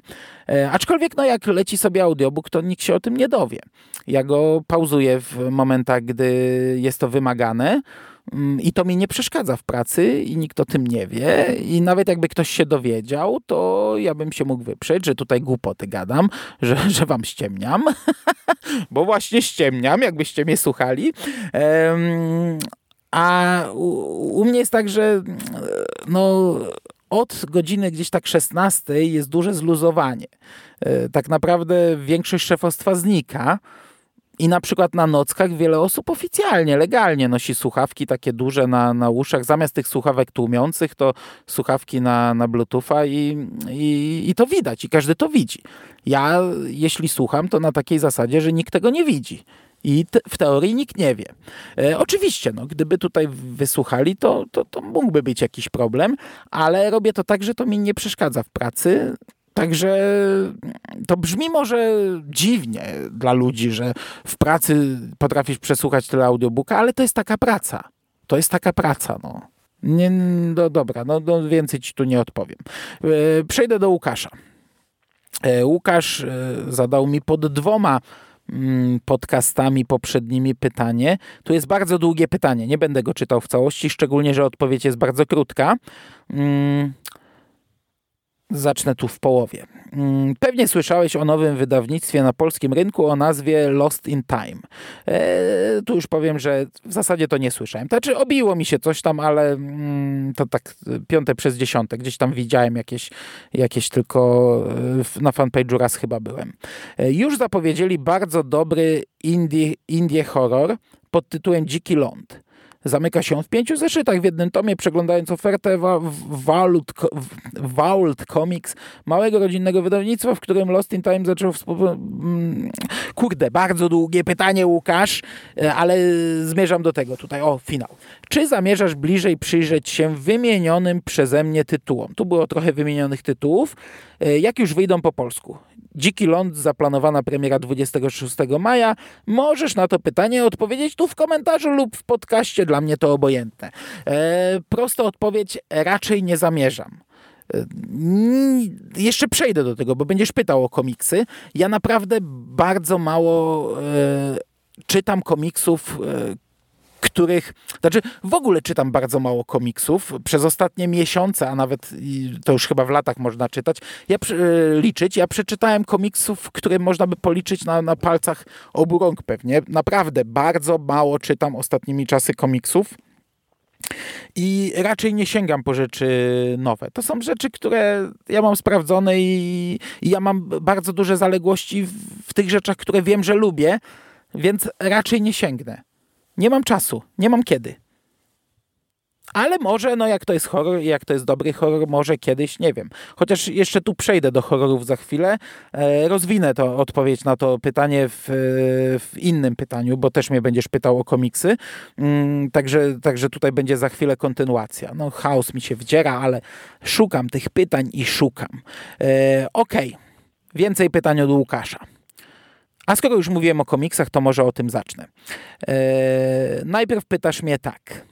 E, aczkolwiek no jak leci sobie audiobook, to nikt się o tym nie dowie. Ja go pauzuję w momentach, gdy jest to wymagane. Mm, I to mi nie przeszkadza w pracy i nikt o tym nie wie. I nawet jakby ktoś się dowiedział, to ja bym się mógł wyprzeć, że tutaj głupoty gadam, że, <laughs> że wam ściemniam. <laughs> Bo właśnie ściemniam, jakbyście mnie słuchali. A u, u mnie jest tak, że no od godziny gdzieś tak 16 jest duże zluzowanie. E, tak naprawdę większość szefostwa znika. I na przykład na nockach wiele osób oficjalnie, legalnie nosi słuchawki takie duże na, na uszach. Zamiast tych słuchawek tłumiących, to słuchawki na, na Bluetootha i, i, i to widać, i każdy to widzi. Ja, jeśli słucham, to na takiej zasadzie, że nikt tego nie widzi. I te, w teorii nikt nie wie. E, oczywiście, no, gdyby tutaj wysłuchali, to, to, to mógłby być jakiś problem, ale robię to tak, że to mi nie przeszkadza w pracy. Także to brzmi może dziwnie dla ludzi, że w pracy potrafisz przesłuchać tyle audiobooka, ale to jest taka praca. To jest taka praca, no. Nie, no dobra, no, no więcej ci tu nie odpowiem. E, przejdę do Łukasza. E, Łukasz zadał mi pod dwoma Mm, podcastami poprzednimi pytanie. Tu jest bardzo długie pytanie, nie będę go czytał w całości, szczególnie, że odpowiedź jest bardzo krótka. Zacznę tu w połowie. Mm, pewnie słyszałeś o nowym wydawnictwie na polskim rynku o nazwie Lost in Time. E, tu już powiem, że w zasadzie to nie słyszałem. Znaczy obiło mi się coś tam, ale mm, to tak piąte przez dziesiąte. Gdzieś tam widziałem jakieś, jakieś tylko e, na fanpage'u raz chyba byłem. E, już zapowiedzieli bardzo dobry indie, indie horror pod tytułem Dziki Ląd. Zamyka się w pięciu zeszytach w jednym tomie, przeglądając ofertę Vault, Vault Comics, małego rodzinnego wydawnictwa, w którym Lost in Time zaczął. Mm, kurde, bardzo długie pytanie, Łukasz, e, ale zmierzam do tego tutaj. O, finał. Czy zamierzasz bliżej przyjrzeć się wymienionym przeze mnie tytułom? Tu było trochę wymienionych tytułów. E, jak już wyjdą po polsku? Dziki Ląd, zaplanowana premiera 26 maja. Możesz na to pytanie odpowiedzieć tu w komentarzu lub w podcaście, dla mnie to obojętne. E, prosta odpowiedź, raczej nie zamierzam. E, jeszcze przejdę do tego, bo będziesz pytał o komiksy. Ja naprawdę bardzo mało e, czytam komiksów, e, których, znaczy w ogóle czytam bardzo mało komiksów. Przez ostatnie miesiące, a nawet to już chyba w latach można czytać, ja e, liczyć, ja przeczytałem komiksów, które można by policzyć na, na palcach obu rąk pewnie. Naprawdę bardzo mało czytam ostatnimi czasy komiksów. I raczej nie sięgam po rzeczy nowe. To są rzeczy, które ja mam sprawdzone i, i ja mam bardzo duże zaległości w, w tych rzeczach, które wiem, że lubię, więc raczej nie sięgnę. Nie mam czasu, nie mam kiedy. Ale może, no jak to jest horror, jak to jest dobry horror, może kiedyś, nie wiem. Chociaż jeszcze tu przejdę do horrorów za chwilę. E, rozwinę to odpowiedź na to pytanie w, w, innym pytaniu, bo też mnie będziesz pytał o komiksy. Mm, także, także tutaj będzie za chwilę kontynuacja. No chaos mi się wdziera, ale szukam tych pytań i szukam. E, Okej, okay. więcej pytań od Łukasza. A skoro już mówiłem o komiksach, to może o tym zacznę. Eee, najpierw pytasz mnie tak.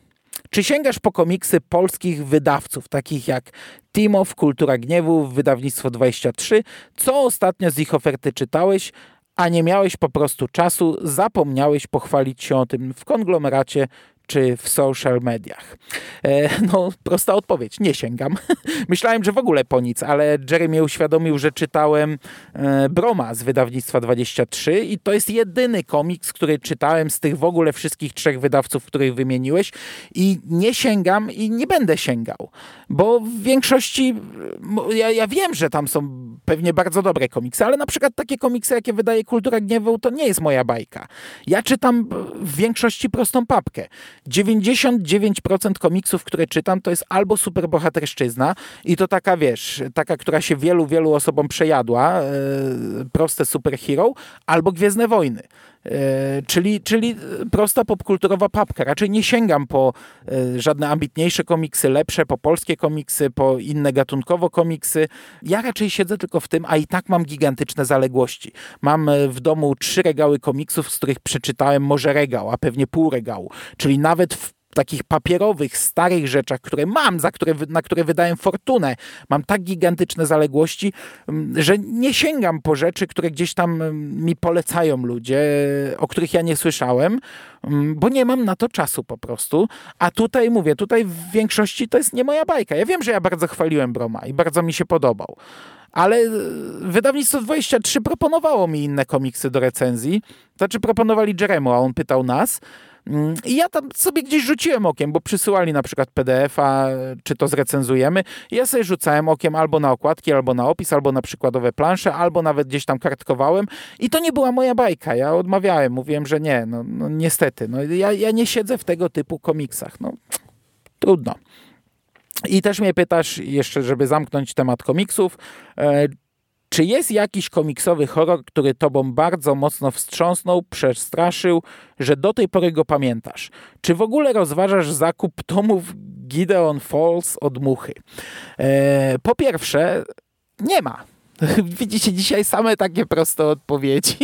Czy sięgasz po komiksy polskich wydawców, takich jak Timow, Kultura Gniewu, Wydawnictwo 23? Co ostatnio z ich oferty czytałeś, a nie miałeś po prostu czasu, zapomniałeś pochwalić się o tym w konglomeracie czy w social mediach? E, no, prosta odpowiedź, nie sięgam. <laughs> Myślałem, że w ogóle po nic, ale Jeremy uświadomił, że czytałem e, Broma z wydawnictwa 23 i to jest jedyny komiks, który czytałem z tych w ogóle wszystkich trzech wydawców, których wymieniłeś i nie sięgam i nie będę sięgał, bo w większości, ja, ja wiem, że tam są pewnie bardzo dobre komiksy, ale na przykład takie komiksy, jakie wydaje Kultura Gniewu, to nie jest moja bajka. Ja czytam w większości prostą papkę. 99% komiksów, które czytam, to jest albo superbohaterszczyzna i to taka, wiesz, taka, która się wielu, wielu osobom przejadła, e, proste superhero, albo Gwiezdne Wojny. E, czyli, czyli prosta popkulturowa papka. Raczej nie sięgam po e, żadne ambitniejsze komiksy, lepsze, po polskie komiksy, po inne gatunkowo komiksy. Ja raczej siedzę tylko w tym, a i tak mam gigantyczne zaległości. Mam e, w domu trzy regały komiksów, z których przeczytałem może regał, a pewnie pół regału. Czyli nawet w takich papierowych, starych rzeczach, które mam, za które, na które wydałem fortunę, mam tak gigantyczne zaległości, mm, że nie sięgam po rzeczy, które gdzieś tam mm, mi polecają ludzie, o których ja nie słyszałem, mm, bo nie mam na to czasu po prostu. A tutaj mówię, tutaj w większości to jest nie moja bajka. Ja wiem, że ja bardzo chwaliłem Broma i bardzo mi się podobał ale e, wydawnictwo 23 proponowało mi inne komiksy do recenzji. Znaczy proponowali Jeremu, a on pytał nas. Mm, I ja tam sobie gdzieś rzuciłem okiem, bo przysyłali na przykład PDF-a, czy to zrecenzujemy. I ja sobie rzucałem okiem albo na okładki, albo na opis, albo na przykładowe plansze, albo nawet gdzieś tam kartkowałem. I to nie była moja bajka. Ja odmawiałem, mówiłem, że nie, no, no niestety. No, ja, ja nie siedzę w tego typu komiksach. No, trudno. I też mnie pytasz, jeszcze żeby zamknąć temat komiksów, e, czy jest jakiś komiksowy horror, który tobą bardzo mocno wstrząsnął, przestraszył, że do tej pory go pamiętasz? Czy w ogóle rozważasz zakup tomów Gideon Falls od Muchy? E, po pierwsze, nie ma. <laughs> Widzicie dzisiaj same takie proste odpowiedzi.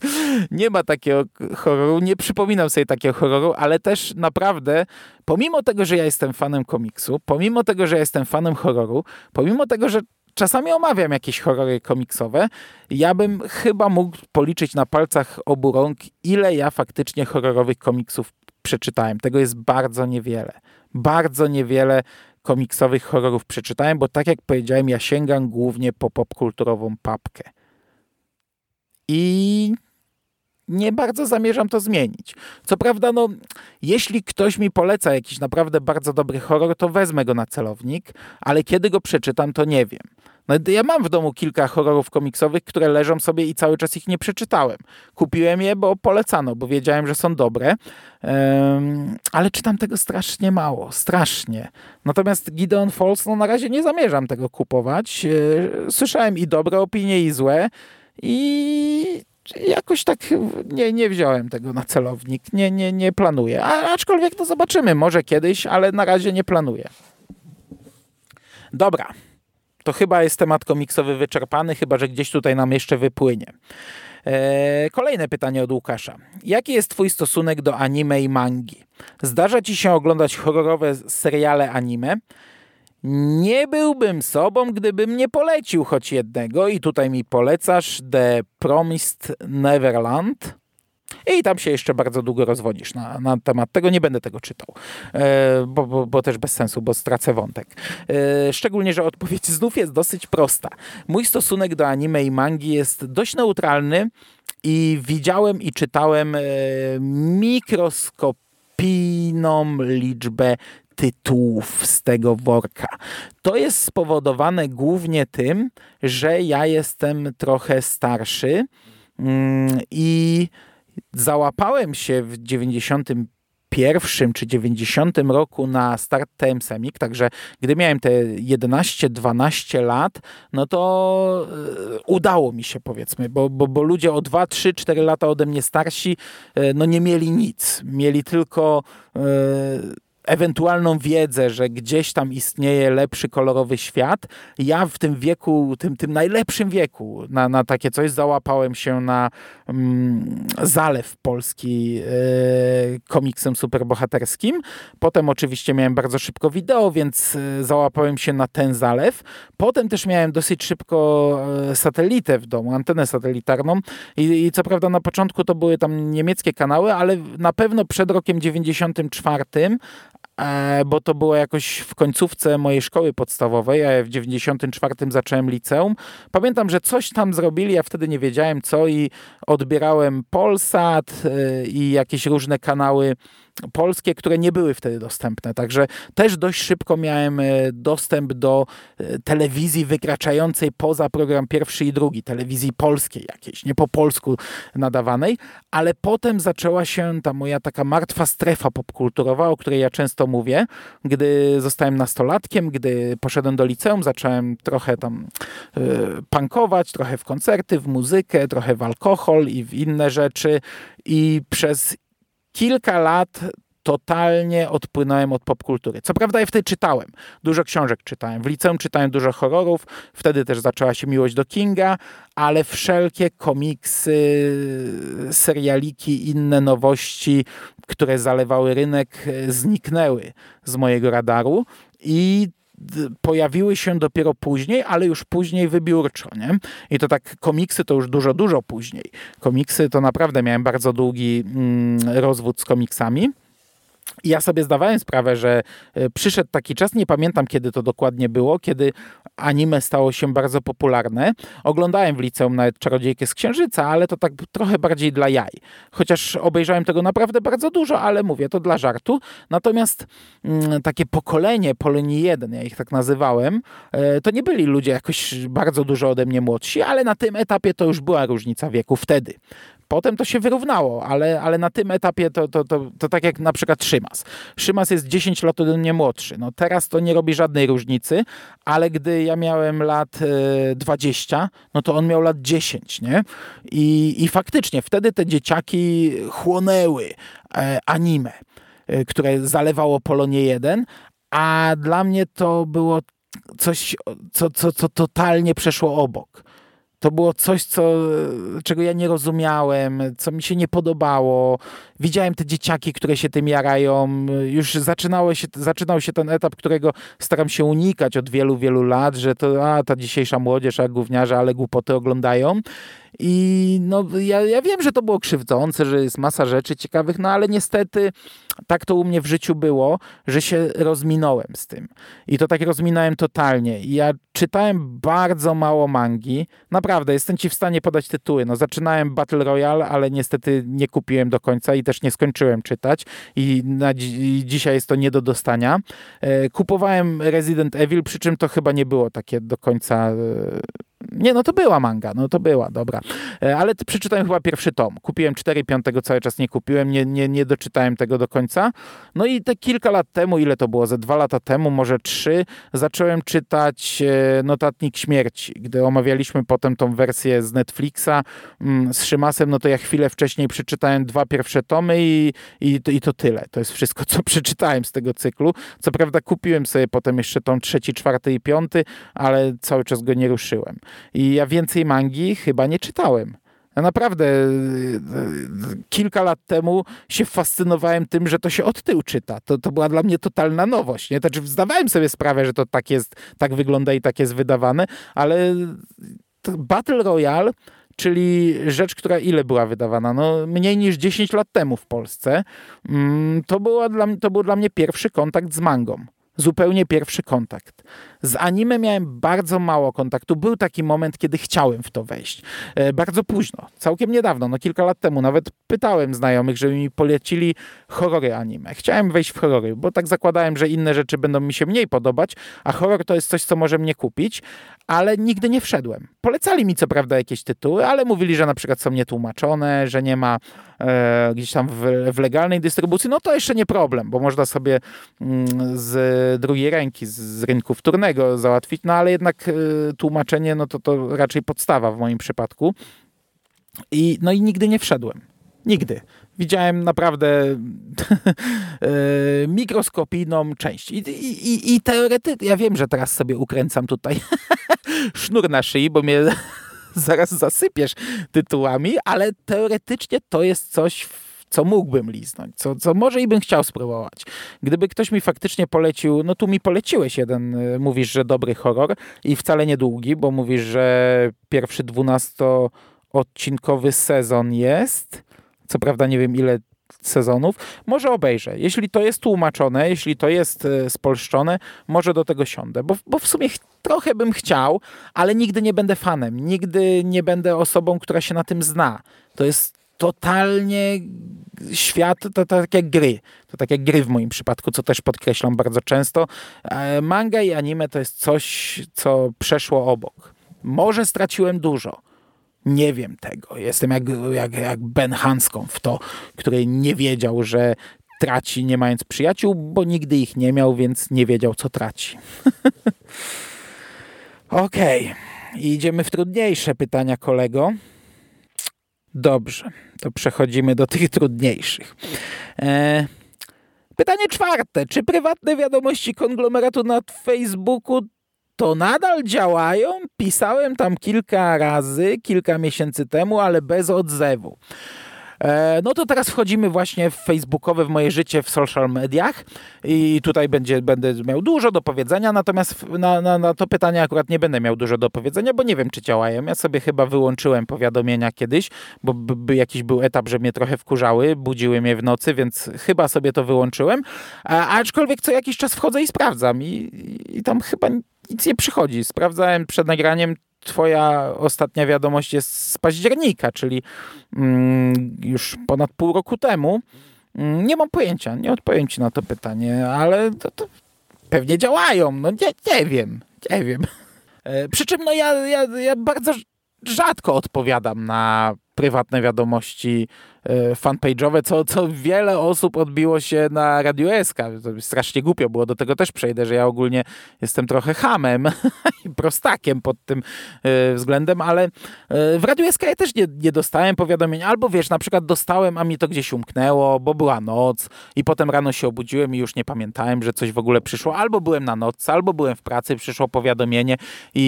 <laughs> nie ma takiego horroru, nie przypominam sobie takiego horroru, ale też naprawdę, pomimo tego, że ja jestem fanem komiksu, pomimo tego, że ja jestem fanem horroru, pomimo tego, że czasami omawiam jakieś horrory komiksowe. Ja bym chyba mógł policzyć na palcach obu rąk, ile ja faktycznie horrorowych komiksów przeczytałem. Tego jest bardzo niewiele. Bardzo niewiele komiksowych horrorów przeczytałem, bo tak jak powiedziałem, ja sięgam głównie po popkulturową papkę. I nie bardzo zamierzam to zmienić. Co prawda, no, jeśli ktoś mi poleca jakiś naprawdę bardzo dobry horror, to wezmę go na celownik, ale kiedy go przeczytam, to nie wiem. No, ja mam w domu kilka horrorów komiksowych, które leżą sobie i cały czas ich nie przeczytałem. Kupiłem je, bo polecano, bo wiedziałem, że są dobre, um, ale czytam tego strasznie mało, strasznie. Natomiast Gideon Falls, no na razie nie zamierzam tego kupować. E, słyszałem i dobre opinie, i złe. I jakoś tak nie, nie wziąłem tego na celownik, nie, nie, nie planuję. A, aczkolwiek to zobaczymy, może kiedyś, ale na razie nie planuję. Dobra, to chyba jest temat komiksowy wyczerpany, chyba że gdzieś tutaj nam jeszcze wypłynie. Eee, kolejne pytanie od Łukasza. Jaki jest Twój stosunek do anime i mangi? Zdarza Ci się oglądać horrorowe seriale anime? Nie byłbym sobą, gdybym nie polecił choć jednego i tutaj mi polecasz The Promised Neverland. I tam się jeszcze bardzo długo rozwodzisz na, na temat tego. Nie będę tego czytał, e, bo, bo, bo, też bez sensu, bo stracę wątek. E, szczególnie, że odpowiedź znów jest dosyć prosta. Mój stosunek do anime i mangi jest dość neutralny i widziałem i czytałem e, mikroskopijną liczbę tytułów z tego worka. To jest spowodowane głównie tym, że ja jestem trochę starszy mm, i załapałem się w 91 pierwszym czy 90 roku na start TM Semik, także gdy miałem te 11-12 lat, no to e, udało mi się powiedzmy, bo, bo, bo ludzie o 2, 3, 4 lata ode mnie starsi e, no nie mieli nic. Mieli tylko e, ewentualną wiedzę, że gdzieś tam istnieje lepszy kolorowy świat. Ja w tym wieku, tym, tym najlepszym wieku na, na takie coś załapałem się na mm, zalew polski e, komiksem superbohaterskim. Potem oczywiście miałem bardzo szybko wideo, więc e, załapałem się na ten zalew. Potem też miałem dosyć szybko e, satelitę w domu, antenę satelitarną i, i co prawda na początku to były tam niemieckie kanały, ale na pewno przed rokiem 94 E, bo to było jakoś w końcówce mojej szkoły podstawowej, a ja w 94 zacząłem liceum. Pamiętam, że coś tam zrobili, ja wtedy nie wiedziałem co i odbierałem Polsat e, i jakieś różne kanały polskie, które nie były wtedy dostępne. Także też dość szybko miałem dostęp do telewizji wykraczającej poza program pierwszy i drugi, telewizji polskiej jakiejś, nie po polsku nadawanej, ale potem zaczęła się ta moja taka martwa strefa popkulturowa, o której ja często mówię, gdy zostałem nastolatkiem, gdy poszedłem do liceum, zacząłem trochę tam y, punkować, trochę w koncerty, w muzykę, trochę w alkohol i w inne rzeczy. I przez kilka lat totalnie odpłynąłem od popkultury. Co prawda ja wtedy czytałem, dużo książek czytałem, w liceum czytałem dużo horrorów, wtedy też zaczęła się miłość do Kinga, ale wszelkie komiksy, serialiki, inne nowości, które zalewały rynek, zniknęły z mojego radaru. I pojawiły się dopiero później, ale już później wybiórczo, nie? I to tak komiksy to już dużo, dużo później. Komiksy to naprawdę miałem bardzo długi mm, rozwód z komiksami. Ja sobie zdawałem sprawę, że e, przyszedł taki czas, nie pamiętam kiedy to dokładnie było, kiedy anime stało się bardzo popularne. Oglądałem w liceum nawet Czarodziejkę z Księżyca, ale to tak trochę bardziej dla jaj. Chociaż obejrzałem tego naprawdę bardzo dużo, ale mówię, to dla żartu. Natomiast mm, takie pokolenie Polonii 1, ja ich tak nazywałem, e, to nie byli ludzie jakoś bardzo dużo ode mnie młodsi, ale na tym etapie to już była różnica wieku wtedy. Potem to się wyrównało, ale, ale na tym etapie to, to, to, to tak jak na przykład Szymas. Szymas jest 10 lat ode mnie młodszy. No teraz to nie robi żadnej różnicy, ale gdy ja miałem lat 20, e, no to on miał lat 10, nie? I, i faktycznie wtedy te dzieciaki chłonęły e, anime, e, które zalewało Polonię 1, a dla mnie to było coś, co, co, co totalnie przeszło obok. To było coś, co, czego ja nie rozumiałem, co mi się nie podobało. Widziałem te dzieciaki, które się tym jarają. Już zaczynało się, zaczynał się ten etap, którego staram się unikać od wielu, wielu lat, że to a, ta dzisiejsza młodzież, a gówniarze, ale głupoty oglądają. I no, ja, ja wiem, że to było krzywdzące, że jest masa rzeczy ciekawych, no ale niestety tak to u mnie w życiu było, że się rozminąłem z tym. I to tak rozminąłem totalnie. I ja czytałem bardzo mało mangi. Naprawdę, jestem ci w stanie podać tytuły. No, zaczynałem Battle Royale, ale niestety nie kupiłem do końca i też nie skończyłem czytać. I na dzi dzisiaj jest to nie do dostania. E, kupowałem Resident Evil, przy czym to chyba nie było takie do końca e, nie, no to była manga, no to była, dobra. E, ale przeczytałem chyba pierwszy tom. Kupiłem 4, piątego cały czas nie kupiłem, nie, nie, nie doczytałem tego do końca. No i te kilka lat temu, ile to było, ze dwa lata temu, może trzy, zacząłem czytać e, Notatnik Śmierci. Gdy omawialiśmy potem tą wersję z Netflixa mm, z Szymasem, no to ja chwilę wcześniej przeczytałem dwa pierwsze tomy i, i, i to tyle. To jest wszystko, co <laughs> przeczytałem z tego cyklu. Co prawda kupiłem sobie potem jeszcze tom trzeci, czwarty i piąty, ale cały czas go nie ruszyłem. I ja więcej mangi chyba nie czytałem. Ja naprawdę e, kilka lat temu się fascynowałem tym, że to się od tyłu czyta. To, to była dla mnie totalna nowość. Nie? Znaczy, zdawałem sobie sprawę, że to tak jest, tak wygląda i tak jest wydawane, ale Battle Royale czyli rzecz, która ile była wydawana? No, mniej niż 10 lat temu w Polsce. Mm, to, była dla, to był dla mnie pierwszy kontakt z mangą zupełnie pierwszy kontakt. Z anime miałem bardzo mało kontaktu. Był taki moment, kiedy chciałem w to wejść. E, bardzo późno, całkiem niedawno, no kilka lat temu. Nawet pytałem znajomych, żeby mi polecili horrory anime. Chciałem wejść w horrory, bo tak zakładałem, że inne rzeczy będą mi się mniej podobać, a horror to jest coś, co może mnie kupić, ale nigdy nie wszedłem. Polecali mi co prawda jakieś tytuły, ale mówili, że na przykład są nietłumaczone, że nie ma e, gdzieś tam w, w, legalnej dystrybucji. No to jeszcze nie problem, bo można sobie mm, z drugiej ręki, z, rynku wtórnego załatwić, no ale jednak e, tłumaczenie, no to to raczej podstawa w moim przypadku. I, no i nigdy nie wszedłem. Nigdy. Widziałem naprawdę e, <laughs> mikroskopijną część. I, i, i teoretycznie, ja wiem, że teraz sobie ukręcam tutaj <laughs> sznur na szyi, bo mnie <laughs> zaraz zasypiesz tytułami, ale teoretycznie to jest coś, co mógłbym liznąć, co, co może i bym chciał spróbować. Gdyby ktoś mi faktycznie polecił, no tu mi poleciłeś jeden, e, mówisz, że dobry horror i wcale niedługi, bo mówisz, że pierwszy dwunastoodcinkowy sezon jest. Co prawda nie wiem ile sezonów, może obejrzę. Jeśli to jest tłumaczone, jeśli to jest e, spolszczone, może do tego siądę, bo, bo w sumie trochę bym chciał, ale nigdy nie będę fanem, nigdy nie będę osobą, która się na tym zna. To jest totalnie świat, to, to tak jak gry. To tak jak gry w moim przypadku, co też podkreślam bardzo często. E, manga i anime to jest coś, co przeszło obok. Może straciłem dużo. Nie wiem tego. Jestem jak, jak, jak Ben Hanską w to, który nie wiedział, że traci nie mając przyjaciół, bo nigdy ich nie miał, więc nie wiedział, co traci. <laughs> Okej. Okay. Idziemy w trudniejsze pytania, kolego. Dobrze, to przechodzimy do tych trudniejszych. E, pytanie czwarte. Czy prywatne wiadomości konglomeratu na Facebooku to nadal działają? Pisałem tam kilka razy, kilka miesięcy temu, ale bez odzewu. E, no to teraz wchodzimy właśnie w facebookowe, w moje życie w social mediach i tutaj będzie, będę miał dużo do powiedzenia, natomiast na, na, na to pytanie akurat nie będę miał dużo do powiedzenia, bo nie wiem, czy działają. Ja sobie chyba wyłączyłem powiadomienia kiedyś, bo by, jakiś był etap, że mnie trochę wkurzały, budziły mnie w nocy, więc chyba sobie to wyłączyłem. A, aczkolwiek co jakiś czas wchodzę i sprawdzam i, i tam chyba nic nie przychodzi. Sprawdzałem przed nagraniem, Twoja ostatnia wiadomość jest z października, czyli mm, już ponad pół roku temu. Mm, nie mam pojęcia, nie odpowiem Ci na to pytanie, ale to, to pewnie działają. No nie, nie wiem, nie wiem. E, przy czym no ja, ja, ja bardzo rzadko odpowiadam na prywatne wiadomości fanpage'owe, co, co wiele osób odbiło się na Radio SK. Strasznie głupio było, do tego też przejdę, że ja ogólnie jestem trochę hamem <laughs> i prostakiem pod tym e, względem, ale e, w Radio SK ja też nie, nie dostałem powiadomień, albo wiesz, na przykład dostałem, a mi to gdzieś umknęło, bo była noc i potem rano się obudziłem i już nie pamiętałem, że coś w ogóle przyszło, albo byłem na noc, albo byłem w pracy, przyszło powiadomienie i,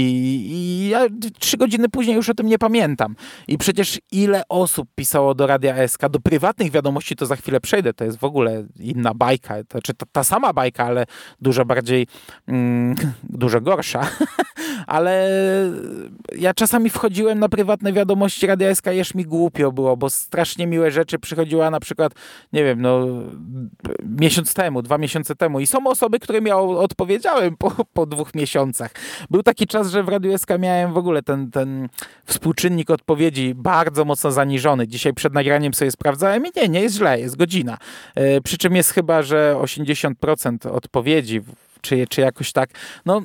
i ja trzy godziny później już o tym nie pamiętam. I przecież ile osób pisało do Radia SK, do prywatnych wiadomości to za chwilę przejdę, to jest w ogóle inna bajka, to, znaczy ta, ta sama bajka, ale dużo bardziej, mm, dużo gorsza, <laughs> ale ja czasami wchodziłem na prywatne wiadomości Radia SK, już mi głupio było, bo strasznie miłe rzeczy przychodziła na przykład, nie wiem, no miesiąc temu, dwa miesiące temu i są osoby, którym ja odpowiedziałem po, po dwóch miesiącach. Był taki czas, że w Radiu SK miałem w ogóle ten, ten współczynnik odpowiedzi bardzo mocno zaniżony. Dzisiaj przed nagraniem sobie sprawdzałem i nie, nie jest źle, jest godzina. E, przy czym jest chyba, że 80% odpowiedzi czy, czy jakoś tak. No,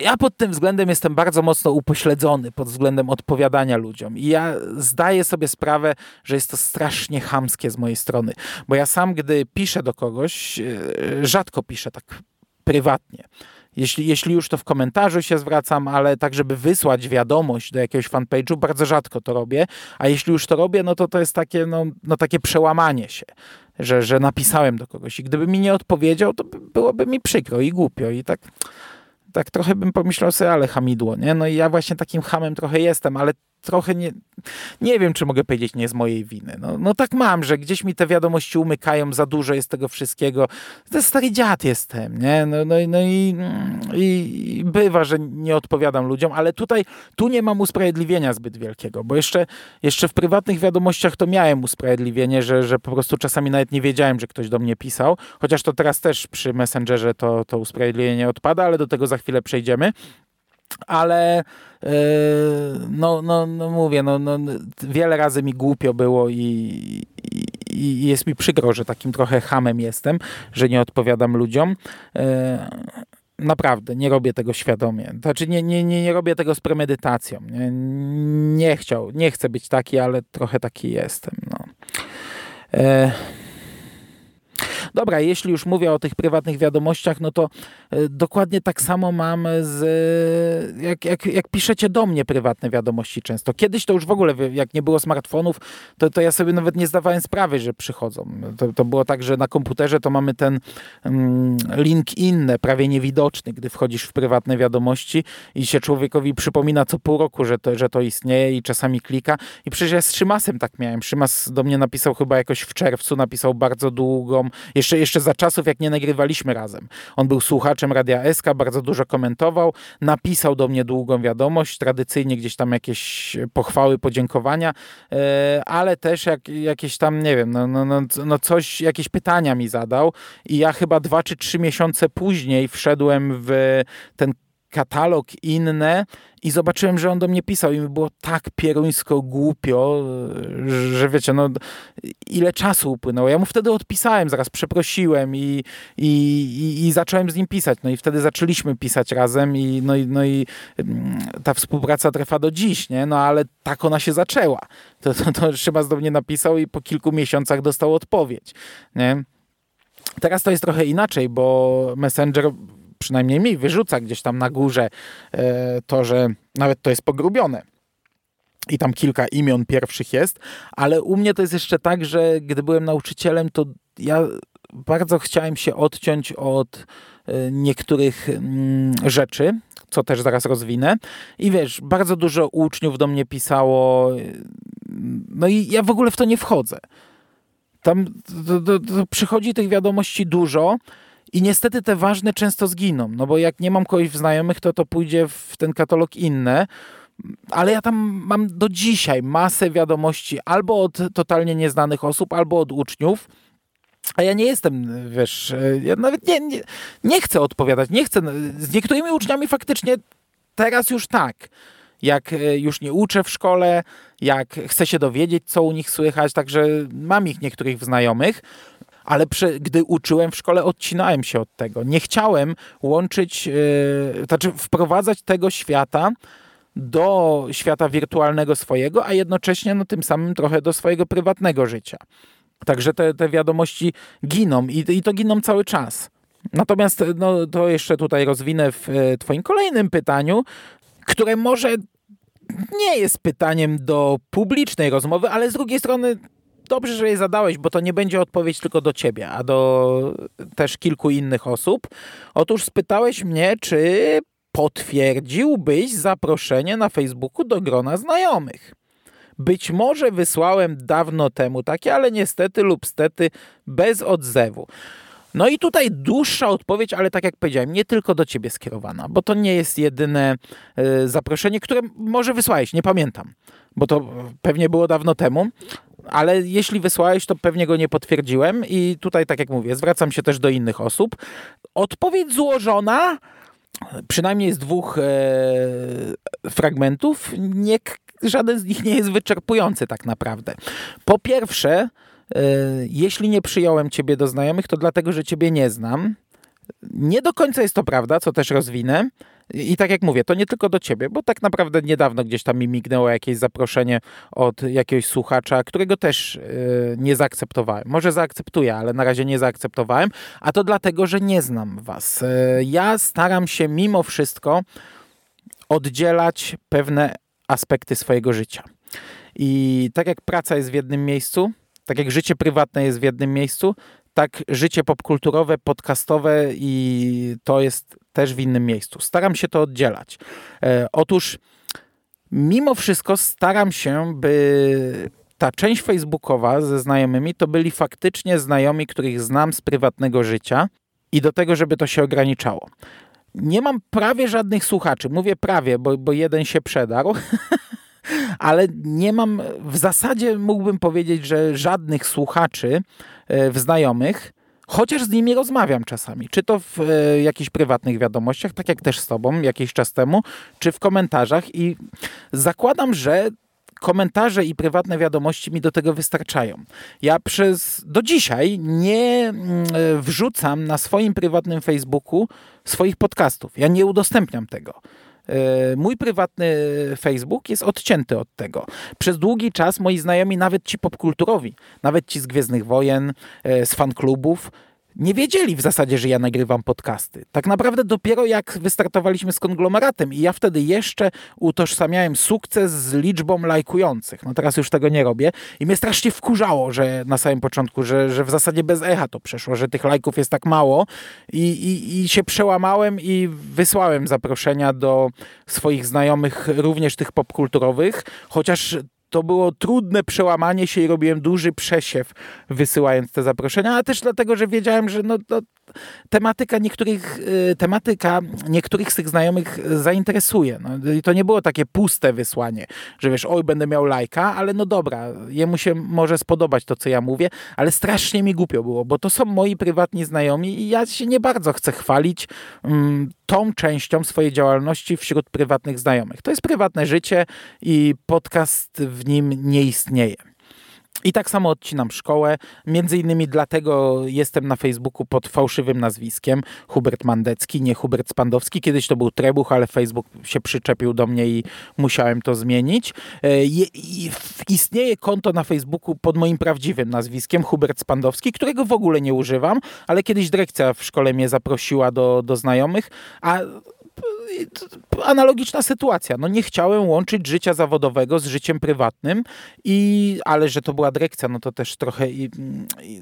ja pod tym względem jestem bardzo mocno upośledzony pod względem odpowiadania ludziom. I ja zdaję sobie sprawę, że jest to strasznie chamskie z mojej strony. Bo ja sam, gdy piszę do kogoś, e, rzadko piszę tak prywatnie. Jeśli, jeśli już to w komentarzu się zwracam, ale tak, żeby wysłać wiadomość do jakiegoś fanpage'u, bardzo rzadko to robię, a jeśli już to robię, no to to jest takie, no, no takie przełamanie się, że, że napisałem do kogoś i gdyby mi nie odpowiedział, to byłoby mi przykro i głupio i tak tak trochę bym pomyślał sobie, ale hamidło, nie? No i ja właśnie takim hamem trochę jestem, ale trochę nie, nie wiem, czy mogę powiedzieć, nie z mojej winy. No, no tak mam, że gdzieś mi te wiadomości umykają, za dużo jest tego wszystkiego. To stary dziad jestem, nie? No, no, no i, i, bywa, że nie odpowiadam ludziom, ale tutaj, tu nie mam usprawiedliwienia zbyt wielkiego, bo jeszcze, jeszcze w prywatnych wiadomościach to miałem usprawiedliwienie, że, że po prostu czasami nawet nie wiedziałem, że ktoś do mnie pisał, chociaż to teraz też przy Messengerze to, to usprawiedliwienie odpada, ale do tego za chwilę przejdziemy ale yy, no, no, no mówię, no, no, wiele razy mi głupio było i, i, i, jest mi przykro, że takim trochę hamem jestem, że nie odpowiadam ludziom. Yy, naprawdę, nie robię tego świadomie. Znaczy nie, nie, nie, nie robię tego z premedytacją. Nie, nie chciał, nie chcę być taki, ale trochę taki jestem. No. Yy. Dobra, jeśli już mówię o tych prywatnych wiadomościach, no to e, dokładnie tak samo mam z, jak, jak, jak piszecie do mnie prywatne wiadomości często. Kiedyś to już w ogóle, jak nie było smartfonów, to, to ja sobie nawet nie zdawałem sprawy, że przychodzą. To, to było tak, że na komputerze to mamy ten mm, link inny, prawie niewidoczny, gdy wchodzisz w prywatne wiadomości i się człowiekowi przypomina co pół roku, że to, że to istnieje i czasami klika. I przecież ja z Szymasem tak miałem. Szymas do mnie napisał chyba jakoś w czerwcu, napisał bardzo długą, jeszcze, jeszcze za czasów, jak nie nagrywaliśmy razem. On był słuchaczem Radia SK, bardzo dużo komentował, napisał do mnie długą wiadomość, tradycyjnie gdzieś tam jakieś pochwały, podziękowania, e, ale też jak, jakieś tam, nie wiem, no, no, no, no coś, jakieś pytania mi zadał i ja chyba dwa czy trzy miesiące później wszedłem w ten katalog, inne i zobaczyłem, że on do mnie pisał i mi było tak pieruńsko głupio, że wiecie, no ile czasu upłynęło. Ja mu wtedy odpisałem, zaraz przeprosiłem i, i, i, i zacząłem z nim pisać. No i wtedy zaczęliśmy pisać razem i no, i no i mm, ta współpraca trwa do dziś, nie? No ale tak ona się zaczęła. To, to, to Szymas do mnie napisał i po kilku miesiącach dostał odpowiedź, nie? Teraz to jest trochę inaczej, bo Messenger przynajmniej mi wyrzuca gdzieś tam na górze e, to, że nawet to jest pogrubione. I tam kilka imion pierwszych jest, ale u mnie to jest jeszcze tak, że gdy byłem nauczycielem, to ja bardzo chciałem się odciąć od e, niektórych mm, rzeczy, co też zaraz rozwinę. I wiesz, bardzo dużo uczniów do mnie pisało, e, no i ja w ogóle w to nie wchodzę. Tam przychodzi tych wiadomości dużo i niestety te ważne często zginą, no bo jak nie mam kogoś w znajomych, to to pójdzie w ten katalog inne. Ale ja tam mam do dzisiaj masę wiadomości albo od totalnie nieznanych osób, albo od uczniów. A ja nie jestem, wiesz, ja nawet nie, nie, nie chcę odpowiadać, nie chcę. Z niektórymi uczniami faktycznie teraz już tak jak e, już nie uczę w szkole, jak chcę się dowiedzieć, co u nich słychać, także mam ich niektórych znajomych, ale przy, gdy uczyłem w szkole, odcinałem się od tego. Nie chciałem łączyć, yy, znaczy wprowadzać tego świata do świata wirtualnego swojego, a jednocześnie no, tym samym trochę do swojego prywatnego życia. Także te, te wiadomości giną i, i to giną cały czas. Natomiast no, to jeszcze tutaj rozwinę w e, Twoim kolejnym pytaniu, które może nie jest pytaniem do publicznej rozmowy, ale z drugiej strony dobrze, że je zadałeś, bo to nie będzie odpowiedź tylko do ciebie, a do też kilku innych osób. Otóż spytałeś mnie, czy potwierdziłbyś zaproszenie na Facebooku do grona znajomych. Być może wysłałem dawno temu takie, ale niestety lub stety bez odzewu. No i tutaj dłuższa odpowiedź, ale tak jak powiedziałem, nie tylko do ciebie skierowana, bo to nie jest jedyne e, zaproszenie, które może wysłałeś, nie pamiętam, bo to pewnie było dawno temu, ale jeśli wysłałeś, to pewnie go nie potwierdziłem i tutaj, tak jak mówię, zwracam się też do innych osób. Odpowiedź złożona, przynajmniej z dwóch e, fragmentów, nie, żaden z nich nie jest wyczerpujący tak naprawdę. Po pierwsze, E, jeśli nie przyjąłem ciebie do znajomych, to dlatego, że ciebie nie znam. Nie do końca jest to prawda, co też rozwinę. I tak jak mówię, to nie tylko do ciebie, bo tak naprawdę niedawno gdzieś tam mi mignęło jakieś zaproszenie od jakiegoś słuchacza, którego też yy, nie zaakceptowałem. Może zaakceptuję, ale na razie nie zaakceptowałem, a to dlatego, że nie znam was. Yy, ja staram się mimo wszystko oddzielać pewne aspekty swojego życia. I tak jak praca jest w jednym miejscu, tak jak życie prywatne jest w jednym miejscu, tak życie popkulturowe, podcastowe i to jest też w innym miejscu. Staram się to oddzielać. E, otóż mimo wszystko staram się, by ta część facebookowa ze znajomymi to byli faktycznie znajomi, których znam z prywatnego życia i do tego, żeby to się ograniczało. Nie mam prawie żadnych słuchaczy. Mówię prawie, bo, bo jeden się przedarł. <laughs> ale nie mam, w zasadzie mógłbym powiedzieć, że żadnych słuchaczy e, w znajomych, chociaż z nimi rozmawiam czasami, czy to w e, jakichś prywatnych wiadomościach, tak jak też z tobą jakiś czas temu, czy w komentarzach i zakładam, że komentarze i prywatne wiadomości mi do tego wystarczają. Ja przez do dzisiaj nie mm, e, wrzucam na swoim prywatnym Facebooku swoich podcastów. Ja nie udostępniam tego. E, mój prywatny Facebook jest odcięty od tego. Przez długi czas moi znajomi, nawet ci popkulturowi, nawet ci z Gwiezdnych Wojen, e, z fanklubów, nie wiedzieli w zasadzie, że ja nagrywam podcasty. Tak naprawdę dopiero jak wystartowaliśmy z konglomeratem i ja wtedy jeszcze utożsamiałem sukces z liczbą lajkujących. No teraz już tego nie robię i mnie strasznie wkurzało, że na samym początku, że, że w zasadzie bez echa to przeszło, że tych lajków jest tak mało i, i, i się przełamałem i wysłałem zaproszenia do swoich znajomych, również tych popkulturowych, chociaż to było trudne przełamanie się i robiłem duży przesiew wysyłając te zaproszenia, ale też dlatego, że wiedziałem, że no, no tematyka niektórych, y, tematyka niektórych z tych znajomych zainteresuje. No, I to nie było takie puste wysłanie, że wiesz, oj, będę miał lajka, ale no dobra, jemu się może spodobać to, co ja mówię, ale strasznie mi głupio było, bo to są moi prywatni znajomi i ja się nie bardzo chcę chwalić mm, tą częścią swojej działalności wśród prywatnych znajomych. To jest prywatne życie i podcast w nim nie istnieje. I tak samo odcinam szkołę. Między innymi dlatego jestem na Facebooku pod fałszywym nazwiskiem Hubert Mandecki, nie Hubert Spandowski. Kiedyś to był Trebuch, ale Facebook się przyczepił do mnie i musiałem to zmienić. E, istnieje konto na Facebooku pod moim prawdziwym nazwiskiem Hubert Spandowski, którego w ogóle nie używam, ale kiedyś dyrekcja w szkole mnie zaprosiła do, do znajomych, a analogiczna sytuacja. No nie chciałem łączyć życia zawodowego z życiem prywatnym, i, ale że to była dyrekcja, no to też trochę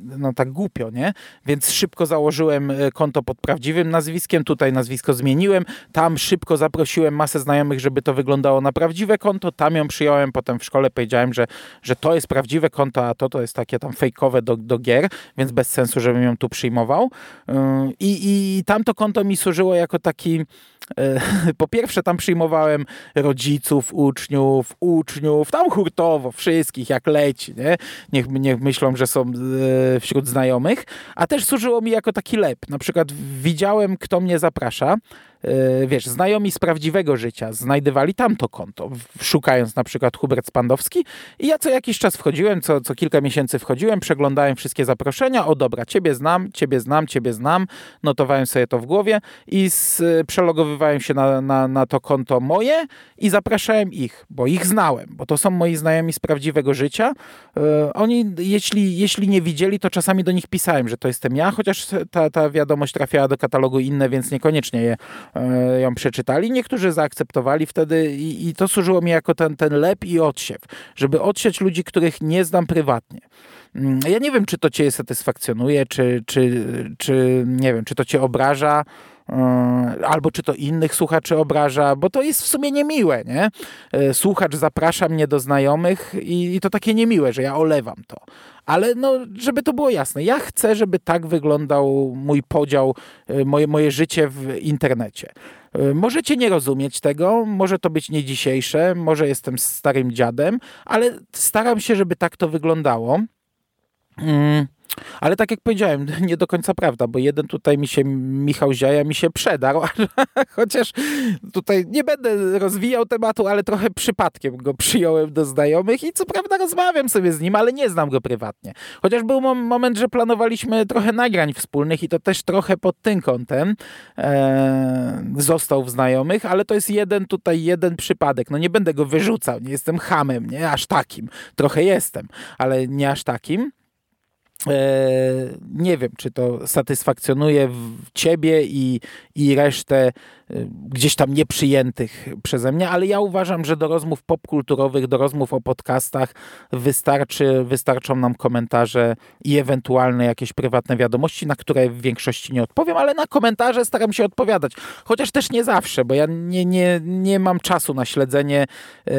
no tak głupio, nie? Więc szybko założyłem e, konto pod prawdziwym nazwiskiem, tutaj nazwisko zmieniłem, tam szybko zaprosiłem masę znajomych, żeby to wyglądało na prawdziwe konto, tam ją przyjąłem, potem w szkole powiedziałem, że, że to jest prawdziwe konto, a to to jest takie tam fejkowe do, do gier, więc bez sensu, żebym ją tu przyjmował. Yy, I, i tamto konto mi służyło jako taki E, <laughs> po pierwsze tam przyjmowałem rodziców, uczniów, uczniów, tam hurtowo, wszystkich jak leci, nie? Niech, niech myślą, że są e, wśród znajomych, a też służyło mi jako taki lep. Na przykład widziałem, kto mnie zaprasza, wiesz, znajomi z prawdziwego życia znajdywali tamto konto, szukając na przykład Hubert Spandowski. I ja co jakiś czas wchodziłem, co, co kilka miesięcy wchodziłem, przeglądałem wszystkie zaproszenia, o dobra, ciebie znam, ciebie znam, ciebie znam, notowałem sobie to w głowie i z, przelogowywałem się na, na, na to konto moje i zapraszałem ich, bo ich znałem, bo to są moi znajomi z prawdziwego życia. E, oni, jeśli, jeśli nie widzieli, to czasami do nich pisałem, że to jestem ja, chociaż ta, ta wiadomość trafiała do katalogu inne, więc niekoniecznie je E, ją przeczytali. Niektórzy zaakceptowali wtedy i, i to służyło mi jako ten, ten lep i odsiew, żeby odsiać ludzi, których nie znam prywatnie. Mm, ja nie wiem, czy to cię satysfakcjonuje, czy, czy, czy nie wiem, czy to cię obraża, e, albo czy to innych słuchaczy obraża, bo to jest w sumie niemiłe, nie? E, słuchacz zaprasza mnie do znajomych i, i to takie niemiłe, że ja olewam to. Ale no, żeby to było jasne, ja chcę, żeby tak wyglądał mój podział, e, moje, moje życie w internecie. E, możecie nie rozumieć tego, może to być nie dzisiejsze, może jestem starym dziadem, ale staram się, żeby tak to wyglądało. Mm. Ale tak jak powiedziałem, <laughs> nie do końca prawda, bo jeden tutaj mi się, Michał Ziaja mi się przedarł, <laughs> chociaż tutaj nie będę rozwijał tematu, ale trochę przypadkiem go przyjąłem do znajomych i co prawda rozmawiam sobie z nim, ale nie znam go prywatnie. Chociaż był moment, że planowaliśmy trochę nagrań wspólnych i to też trochę pod tym kątem e, został w znajomych, ale to jest jeden tutaj, jeden przypadek. No nie będę go wyrzucał, nie jestem hamem, nie aż takim. Trochę jestem, ale nie aż takim. E, nie wiem, czy to satysfakcjonuje ciebie i, i resztę gdzieś tam nieprzyjętych przeze mnie, ale ja uważam, że do rozmów popkulturowych, do rozmów o podcastach wystarczy, wystarczą nam komentarze i ewentualne jakieś prywatne wiadomości, na które w większości nie odpowiem, ale na komentarze staram się odpowiadać. Chociaż też nie zawsze, bo ja nie, nie, nie mam czasu na śledzenie e,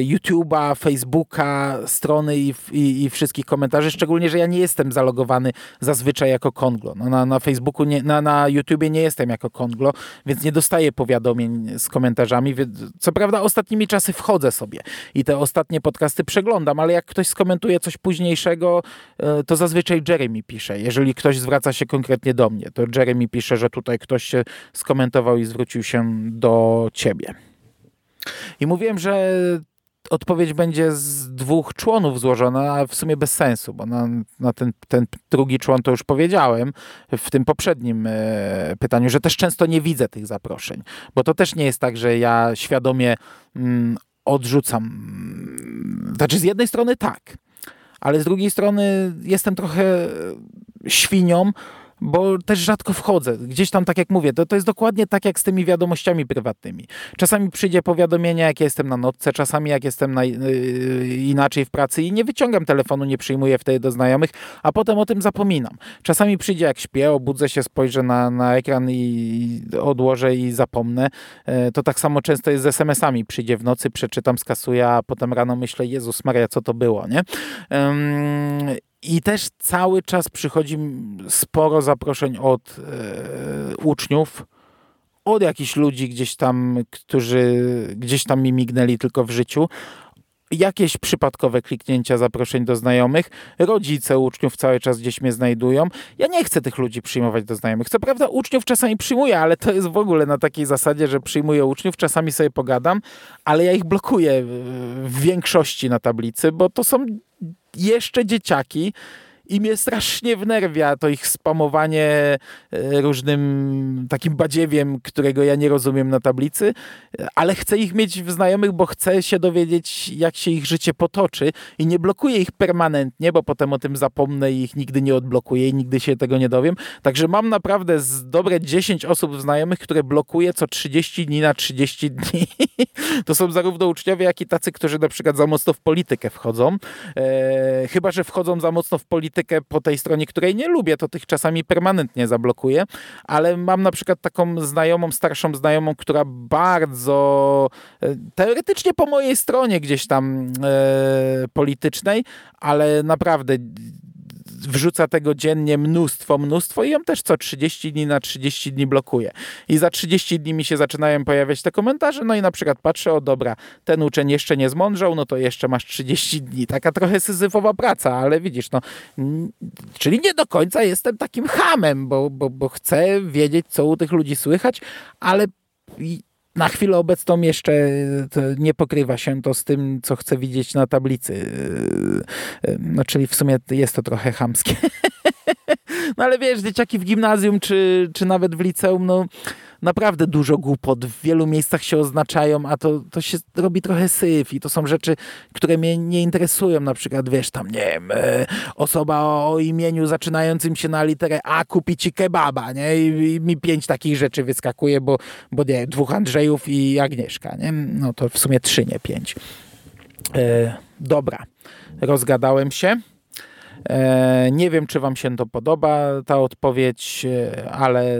YouTube'a, Facebooka, strony i, i, i, wszystkich komentarzy, szczególnie, że ja nie jestem zalogowany zazwyczaj jako Konglo. No, na, na Facebooku, nie, na, na YouTubie nie jestem jako Konglo, więc nie dostaję dostaję powiadomień z komentarzami. Co prawda ostatnimi czasy wchodzę sobie i te ostatnie podcasty przeglądam, ale jak ktoś skomentuje coś późniejszego, e, to zazwyczaj Jeremy pisze. Jeżeli ktoś zwraca się konkretnie do mnie, to Jeremy pisze, że tutaj ktoś się skomentował i zwrócił się do ciebie. I mówiłem, że odpowiedź będzie z dwóch członów złożona, a w sumie bez sensu, bo na, na ten, ten drugi człon to już powiedziałem w tym poprzednim e, pytaniu, że też często nie widzę tych zaproszeń, bo to też nie jest tak, że ja świadomie mm, odrzucam. Znaczy z jednej strony tak, ale z drugiej strony jestem trochę świnią, bo też rzadko wchodzę. Gdzieś tam, tak jak mówię, to, to jest dokładnie tak jak z tymi wiadomościami prywatnymi. Czasami przyjdzie powiadomienie, jak jestem na nocce, czasami jak jestem na, yy, inaczej w pracy i nie wyciągam telefonu, nie przyjmuję wtedy do znajomych, a potem o tym zapominam. Czasami przyjdzie, jak śpię, obudzę się, spojrzę na, na ekran i odłożę i zapomnę. Yy, to tak samo często jest z SMS-ami. Przyjdzie w nocy, przeczytam, skasuję, a potem rano myślę, Jezus Maria, co to było, nie? Yy, I też cały czas przychodzi sporo zaproszeń od e, uczniów, od jakichś ludzi gdzieś tam, którzy gdzieś tam mi mignęli tylko w życiu, jakieś przypadkowe kliknięcia zaproszeń do znajomych. Rodzice uczniów cały czas gdzieś mnie znajdują. Ja nie chcę tych ludzi przyjmować do znajomych. Co prawda uczniów czasami przyjmuję, ale to jest w ogóle na takiej zasadzie, że przyjmuję uczniów, czasami sobie pogadam, ale ja ich blokuję w większości na tablicy, bo to są jeszcze dzieciaki, i mnie strasznie wnerwia to ich spamowanie e, różnym takim badziewiem, którego ja nie rozumiem na tablicy, ale chcę ich mieć w znajomych, bo chcę się dowiedzieć, jak się ich życie potoczy i nie blokuję ich permanentnie, bo potem o tym zapomnę i ich nigdy nie odblokuję i nigdy się tego nie dowiem. Także mam naprawdę z dobre 10 osób znajomych, które blokuję co 30 dni na 30 dni. <laughs> to są zarówno uczniowie, jak i tacy, którzy na przykład za mocno w politykę wchodzą. E, chyba, że wchodzą za mocno w politykę politykę po tej stronie, której nie lubię, to tych czasami permanentnie zablokuję, ale mam na przykład taką znajomą, starszą znajomą, która bardzo e, teoretycznie po mojej stronie gdzieś tam e, politycznej, ale naprawdę wrzuca tego dziennie mnóstwo, mnóstwo i ją też co 30 dni na 30 dni blokuje. I za 30 dni mi się zaczynają pojawiać te komentarze, no i na przykład patrzę, o dobra, ten uczeń jeszcze nie zmądrzał, no to jeszcze masz 30 dni. Taka trochę syzyfowa praca, ale widzisz, no, czyli nie do końca jestem takim hamem, bo, bo, bo chcę wiedzieć, co u tych ludzi słychać, ale na chwilę obecną jeszcze nie pokrywa się to z tym, co chcę widzieć na tablicy. No, czyli w sumie jest to trochę chamskie. <laughs> No ale wiesz, dzieciaki w gimnazjum czy, czy nawet w liceum, no naprawdę dużo głupot w wielu miejscach się oznaczają, a to, to się robi trochę syf i to są rzeczy, które mnie nie interesują. Na przykład, wiesz, tam, nie wiem, e, osoba o imieniu zaczynającym się na literę A kupi ci kebaba, nie? I, i mi pięć takich rzeczy wyskakuje, bo, bo nie, dwóch Andrzejów i Agnieszka, nie? No to w sumie trzy, nie pięć. E, dobra, rozgadałem się. E, nie wiem, czy Wam się to podoba, ta odpowiedź, e, ale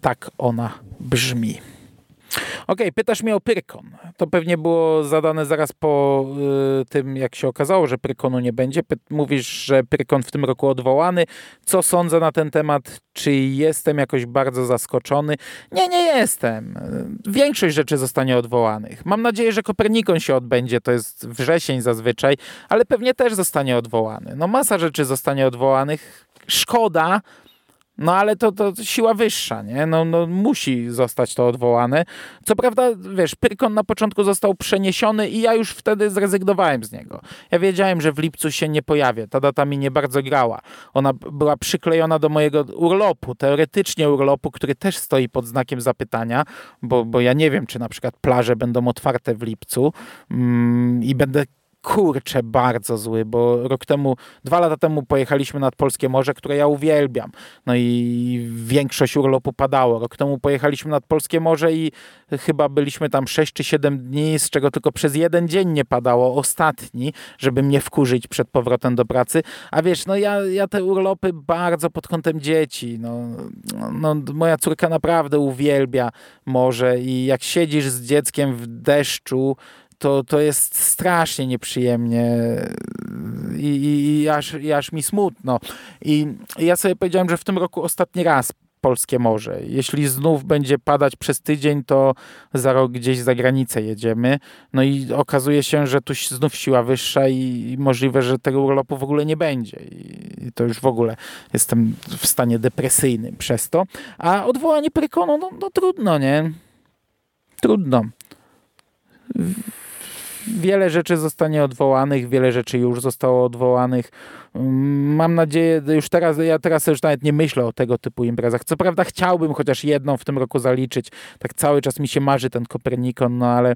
tak ona brzmi. Ok, pytasz mnie o Pyrkon. To pewnie było zadane zaraz po y, tym, jak się okazało, że Pyrkonu nie będzie. Py mówisz, że Pyrkon w tym roku odwołany. Co sądzę na ten temat? Czy jestem jakoś bardzo zaskoczony? Nie, nie jestem. Większość rzeczy zostanie odwołanych. Mam nadzieję, że Kopernikon się odbędzie. To jest wrzesień zazwyczaj, ale pewnie też zostanie odwołany. No masa rzeczy zostanie odwołanych. Szkoda, no ale to, to siła wyższa, nie? No, no musi zostać to odwołane. Co prawda, wiesz, Pyrkon na początku został przeniesiony i ja już wtedy zrezygnowałem z niego. Ja wiedziałem, że w lipcu się nie pojawię. Ta data mi nie bardzo grała. Ona była przyklejona do mojego urlopu, teoretycznie urlopu, który też stoi pod znakiem zapytania, bo, bo ja nie wiem, czy na przykład plaże będą otwarte w lipcu mm, i będę kurczę bardzo zły, bo rok temu, dwa lata temu pojechaliśmy nad Polskie Morze, które ja uwielbiam. No i większość urlopu padało. Rok temu pojechaliśmy nad Polskie Morze i chyba byliśmy tam 6 czy 7 dni, z czego tylko przez jeden dzień nie padało, ostatni, żeby mnie wkurzyć przed powrotem do pracy. A wiesz, no ja, ja te urlopy bardzo pod kątem dzieci. No, no, moja córka naprawdę uwielbia morze i jak siedzisz z dzieckiem w deszczu, to, to jest strasznie nieprzyjemnie i, i, i, aż, i aż mi smutno. I ja sobie powiedziałem, że w tym roku ostatni raz polskie morze. Jeśli znów będzie padać przez tydzień, to za rok gdzieś za granicę jedziemy. No i okazuje się, że tu znów siła wyższa i, możliwe, że tego urlopu w ogóle nie będzie. I to już w ogóle jestem w stanie depresyjnym przez to. A odwołanie Prykonu, no, no trudno, nie? Trudno wiele rzeczy zostanie odwołanych, wiele rzeczy już zostało odwołanych. Mam nadzieję, już teraz, ja teraz już nawet nie myślę o tego typu imprezach. Co prawda chciałbym chociaż jedną w tym roku zaliczyć. Tak cały czas mi się marzy ten Kopernikon, no ale,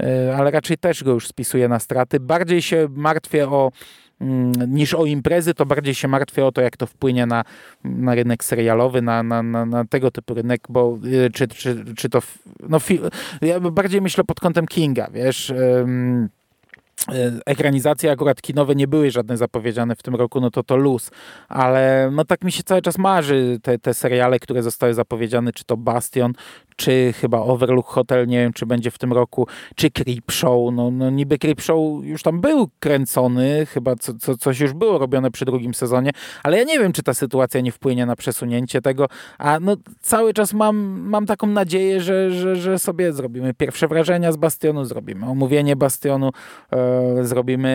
e, ale raczej też go już spisuję na straty. Bardziej się martwię o niż o imprezy, to bardziej się martwię o to, jak to wpłynie na, na rynek serialowy, na, na, na, na tego typu rynek, bo e, czy, czy, czy to, no, ja bardziej myślę pod kątem Kinga, wiesz, E, ekranizacje akurat kinowe nie były żadne zapowiedziane w tym roku, no to to luz, ale no tak mi się cały czas marzy te, te seriale, które zostały zapowiedziane, czy to Bastion, czy chyba Overlook Hotel, nie wiem czy będzie w tym roku, czy Creep Show. No, no niby Creep Show już tam był kręcony, chyba co, co, coś już było robione przy drugim sezonie, ale ja nie wiem, czy ta sytuacja nie wpłynie na przesunięcie tego, a no cały czas mam, mam taką nadzieję, że, że, że sobie zrobimy pierwsze wrażenia z Bastionu, zrobimy omówienie Bastionu, e, zrobimy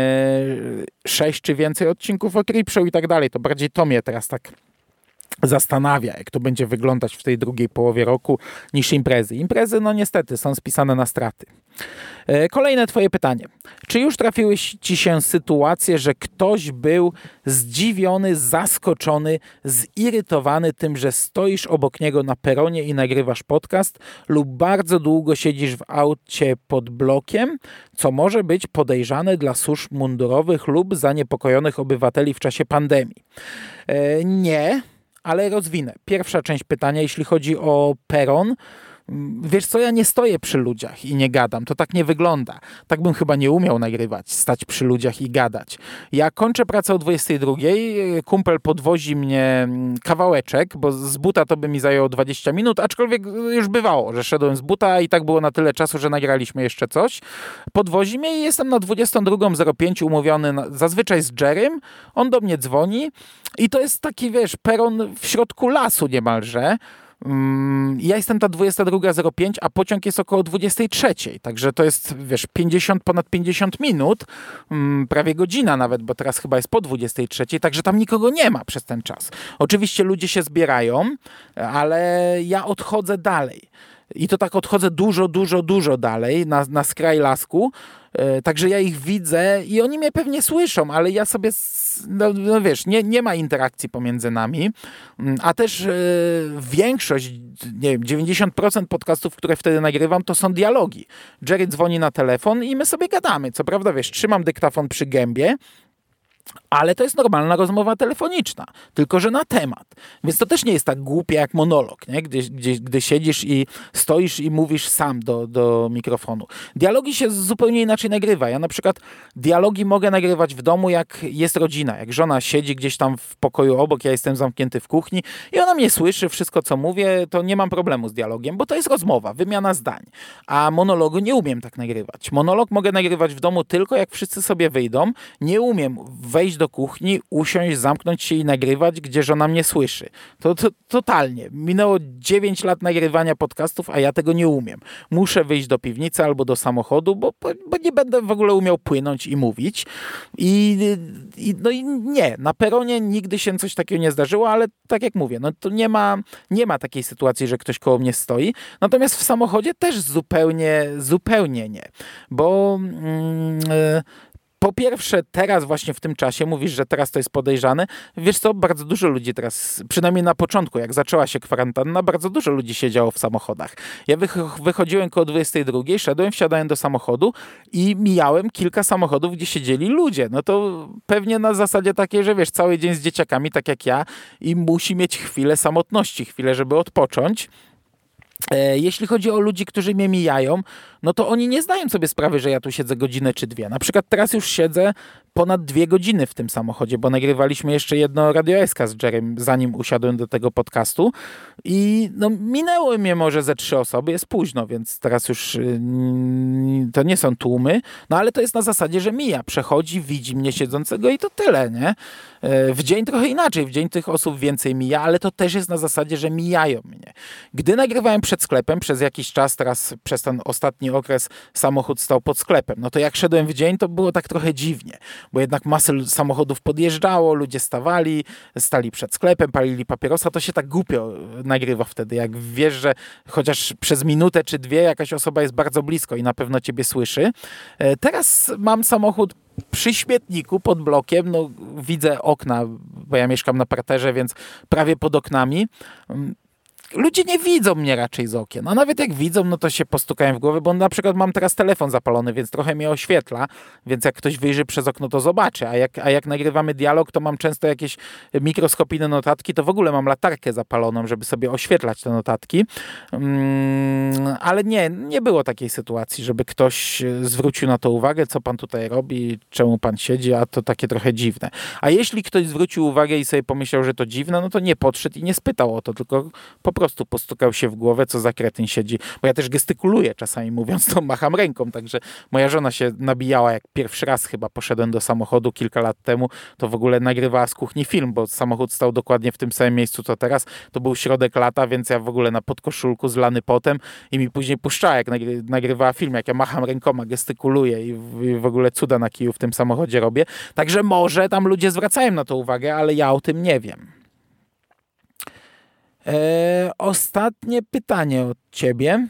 sześć czy więcej odcinków o Creep Show i tak dalej. To bardziej to mnie teraz tak zastanawia, jak to będzie wyglądać w tej drugiej połowie roku niż imprezy. Imprezy, no niestety, są spisane na straty. E, kolejne Twoje pytanie. Czy już trafiły Ci się sytuacje, że ktoś był zdziwiony, zaskoczony, zirytowany tym, że stoisz obok niego na peronie i nagrywasz podcast lub bardzo długo siedzisz w aucie pod blokiem, co może być podejrzane dla służb mundurowych lub zaniepokojonych obywateli w czasie pandemii? E, nie, ale rozwinę. Pierwsza część pytania, jeśli chodzi o peron, Wiesz co, ja nie stoję przy ludziach i nie gadam. To tak nie wygląda. Tak bym chyba nie umiał nagrywać, stać przy ludziach i gadać. Ja kończę pracę o 22. Kumpel podwozi mnie kawałeczek, bo z buta to by mi zajęło 20 minut, aczkolwiek już bywało, że szedłem z buta i tak było na tyle czasu, że nagraliśmy jeszcze coś. Podwozi mnie i jestem na 22.05 umówiony na, zazwyczaj z Jerrym. On do mnie dzwoni i to jest taki, wiesz, peron w środku lasu niemalże. Mm, ja jestem ta 22.05, a pociąg jest około 23.00, także to jest, wiesz, 50, ponad 50 minut, mm, prawie godzina nawet, bo teraz chyba jest po 23.00, także tam nikogo nie ma przez ten czas. Oczywiście ludzie się zbierają, ale ja odchodzę dalej. I to tak odchodzę dużo, dużo, dużo dalej na, na skraj lasku. E, także ja ich widzę i oni mnie pewnie słyszą, ale ja sobie, no, no wiesz, nie, nie ma interakcji pomiędzy nami. Mm, a też e, większość, nie wiem, 90% podcastów, które wtedy nagrywam, to są dialogi. Jerry dzwoni na telefon i my sobie gadamy. Co prawda, wiesz, trzymam dyktafon przy gębie, ale to jest normalna rozmowa telefoniczna, tylko że na temat. Więc to też nie jest tak głupie jak monolog, nie? Gdy, gdy, gdy siedzisz i stoisz i mówisz sam do, do mikrofonu. Dialogi się zupełnie inaczej nagrywa. Ja na przykład dialogi mogę nagrywać w domu, jak jest rodzina, jak żona siedzi gdzieś tam w pokoju obok, ja jestem zamknięty w kuchni i ona mnie słyszy, wszystko co mówię, to nie mam problemu z dialogiem, bo to jest rozmowa, wymiana zdań. A monologu nie umiem tak nagrywać. Monolog mogę nagrywać w domu tylko jak wszyscy sobie wyjdą. Nie umiem wejść do kuchni, usiąść, zamknąć się i nagrywać, gdzie żona mnie słyszy. To, to totalnie. Minęło 9 lat nagrywania podcastów, a ja tego nie umiem. Muszę wyjść do piwnicy albo do samochodu, bo, bo nie będę w ogóle umiał płynąć i mówić. I, i, no i nie, na peronie nigdy się coś takiego nie zdarzyło, ale tak jak mówię, no to nie ma, nie ma takiej sytuacji, że ktoś koło mnie stoi. Natomiast w samochodzie też zupełnie, zupełnie nie. Bo mm, po pierwsze, teraz właśnie w tym czasie mówisz, że teraz to jest podejrzane. Wiesz co, bardzo dużo ludzi teraz, przynajmniej na początku, jak zaczęła się kwarantanna, bardzo dużo ludzi siedziało w samochodach. Ja wychodziłem koło 22, szedłem, wsiadałem do samochodu i mijałem kilka samochodów, gdzie siedzieli ludzie. No to pewnie na zasadzie takiej, że wiesz, cały dzień z dzieciakami, tak jak ja, i musi mieć chwilę samotności, chwilę, żeby odpocząć. E, jeśli chodzi o ludzi, którzy mnie mijają, no to oni nie zdają sobie sprawy, że ja tu siedzę godzinę czy dwie. Na przykład teraz już siedzę ponad dwie godziny w tym samochodzie, bo nagrywaliśmy jeszcze jedno Radio SK z Jerem, zanim usiadłem do tego podcastu i no, minęły mnie może ze trzy osoby, jest późno, więc teraz już yy, to nie są tłumy, no ale to jest na zasadzie, że mija, przechodzi, widzi mnie siedzącego i to tyle, nie? Yy, w dzień trochę inaczej, w dzień tych osób więcej mija, ale to też jest na zasadzie, że mijają mnie. Gdy nagrywałem przed sklepem przez jakiś czas, teraz przez ten ostatni okres samochód stał pod sklepem. No to jak szedłem w dzień, to było tak trochę dziwnie, bo jednak masę samochodów podjeżdżało, ludzie stawali, stali przed sklepem, palili papierosa, to się tak głupio nagrywa wtedy, jak wiesz, że chociaż przez minutę czy dwie jakaś osoba jest bardzo blisko i na pewno ciebie słyszy. E, teraz mam samochód przy śmietniku pod blokiem, no widzę okna, bo ja mieszkam na parterze, więc prawie pod oknami ludzie nie widzą mnie raczej z okien. A nawet jak widzą, no to się postukają w głowę, bo na przykład mam teraz telefon zapalony, więc trochę mnie oświetla, więc jak ktoś wyjrzy przez okno, to zobaczy. A jak, a jak nagrywamy dialog, to mam często jakieś mikroskopijne notatki, to w ogóle mam latarkę zapaloną, żeby sobie oświetlać te notatki. Mm, ale nie, nie było takiej sytuacji, żeby ktoś zwrócił na to uwagę, co pan tutaj robi, czemu pan siedzi, a to takie trochę dziwne. A jeśli ktoś zwrócił uwagę i sobie pomyślał, że to dziwne, no to nie podszedł i nie spytał o to, tylko po prostu prostu postukał się w głowę, co za kretyn siedzi. Bo ja też gestykuluję czasami mówiąc, to macham ręką, także moja żona się nabijała, jak pierwszy raz chyba poszedłem do samochodu kilka lat temu, to w ogóle nagrywała z kuchni film, bo samochód stał dokładnie w tym samym miejscu, co teraz. To był środek lata, więc ja w ogóle na podkoszulku zlany potem i mi później puszczała, jak nagrywała film, jak ja macham rękoma, gestykuluję i w ogóle cuda na kiju w tym samochodzie robię. Także może tam ludzie zwracają na to uwagę, ale ja o tym nie wiem. E, ostatnie pytanie od ciebie.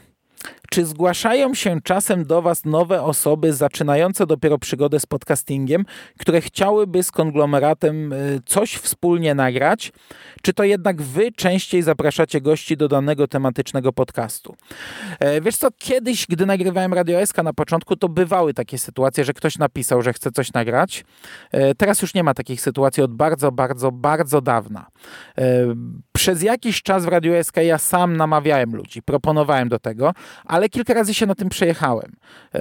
Czy zgłaszają się czasem do Was nowe osoby zaczynające dopiero przygodę z podcastingiem, które chciałyby z konglomeratem e, coś wspólnie nagrać? Czy to jednak Wy częściej zapraszacie gości do danego tematycznego podcastu? E, wiesz co, kiedyś, gdy nagrywałem Radio SK na początku, to bywały takie sytuacje, że ktoś napisał, że chce coś nagrać. E, teraz już nie ma takich sytuacji od bardzo, bardzo, bardzo dawna. Przez jakiś czas w Radio SK ja sam namawiałem ludzi, proponowałem do tego, ale kilka razy się na tym przejechałem. Eee,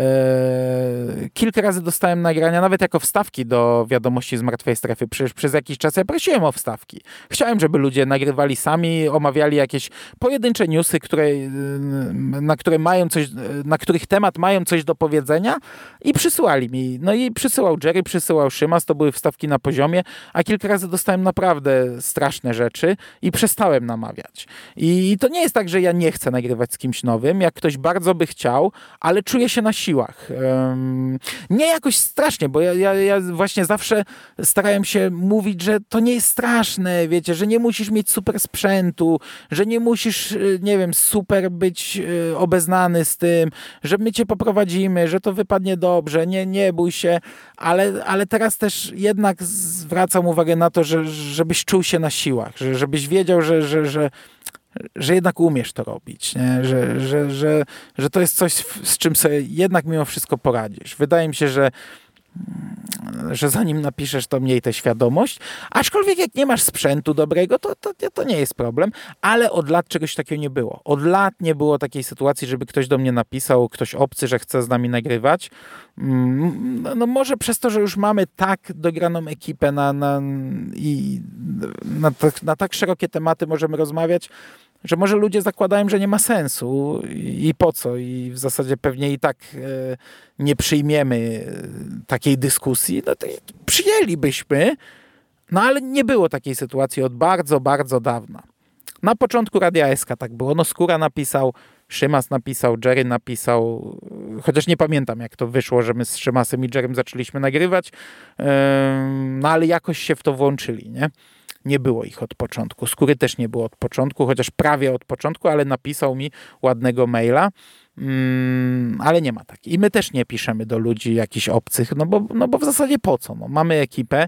kilka razy dostałem nagrania, nawet jako wstawki do wiadomości z martwej strefy. Przecież przez jakiś czas ja prosiłem o wstawki. Chciałem, żeby ludzie nagrywali sami, omawiali jakieś pojedyncze newsy, które, na, które mają coś, na których temat mają coś do powiedzenia i przysyłali mi. No i przysyłał Jerry, przysyłał Szymas, to były wstawki na poziomie, a kilka razy dostałem naprawdę straszne rzeczy i przestałem namawiać. I to nie jest tak, że ja nie chcę nagrywać z kimś nowym. Jak ktoś bardzo by chciał, ale czuję się na siłach. Nie jakoś strasznie, bo ja, ja, ja właśnie zawsze starałem się mówić, że to nie jest straszne, wiecie, że nie musisz mieć super sprzętu, że nie musisz, y, nie wiem, super być y, obeznany z tym, że my cię poprowadzimy, że to wypadnie dobrze, nie, nie bój się, ale, ale teraz też jednak zwracam uwagę na to, że, żebyś czuł się na siłach, że, żebyś wiedział, że, że, że że jednak umiesz to robić, nie? Że, że, że, że to jest coś, z czym sobie jednak mimo wszystko poradzisz. Wydaje mi się, że że zanim napiszesz, to mniej tę świadomość. Aczkolwiek jak nie masz sprzętu dobrego, to, to, to nie jest problem, ale od lat czegoś takiego nie było. Od lat nie było takiej sytuacji, żeby ktoś do mnie napisał, ktoś obcy, że chce z nami nagrywać. Mm, no, no może przez to, że już mamy tak dograną ekipę na, na, i na, na tak szerokie tematy możemy rozmawiać, że może ludzie zakładają, że nie ma sensu i po co, i w zasadzie pewnie i tak e, nie przyjmiemy e, takiej dyskusji, no to przyjęlibyśmy, no ale nie było takiej sytuacji od bardzo, bardzo dawna. Na początku Radia SK tak było. No Skóra napisał, Szymas napisał, Jerry napisał, chociaż nie pamiętam jak to wyszło, że my z Szymasem i Jerrym zaczęliśmy nagrywać, no ale jakoś się w to włączyli, nie? Nie było ich od początku. Skóry też nie było od początku, chociaż prawie od początku, ale napisał mi ładnego maila. Mm, ale nie ma tak. I my też nie piszemy do ludzi jakichś obcych, no bo, no bo w zasadzie po co? No, mamy ekipę,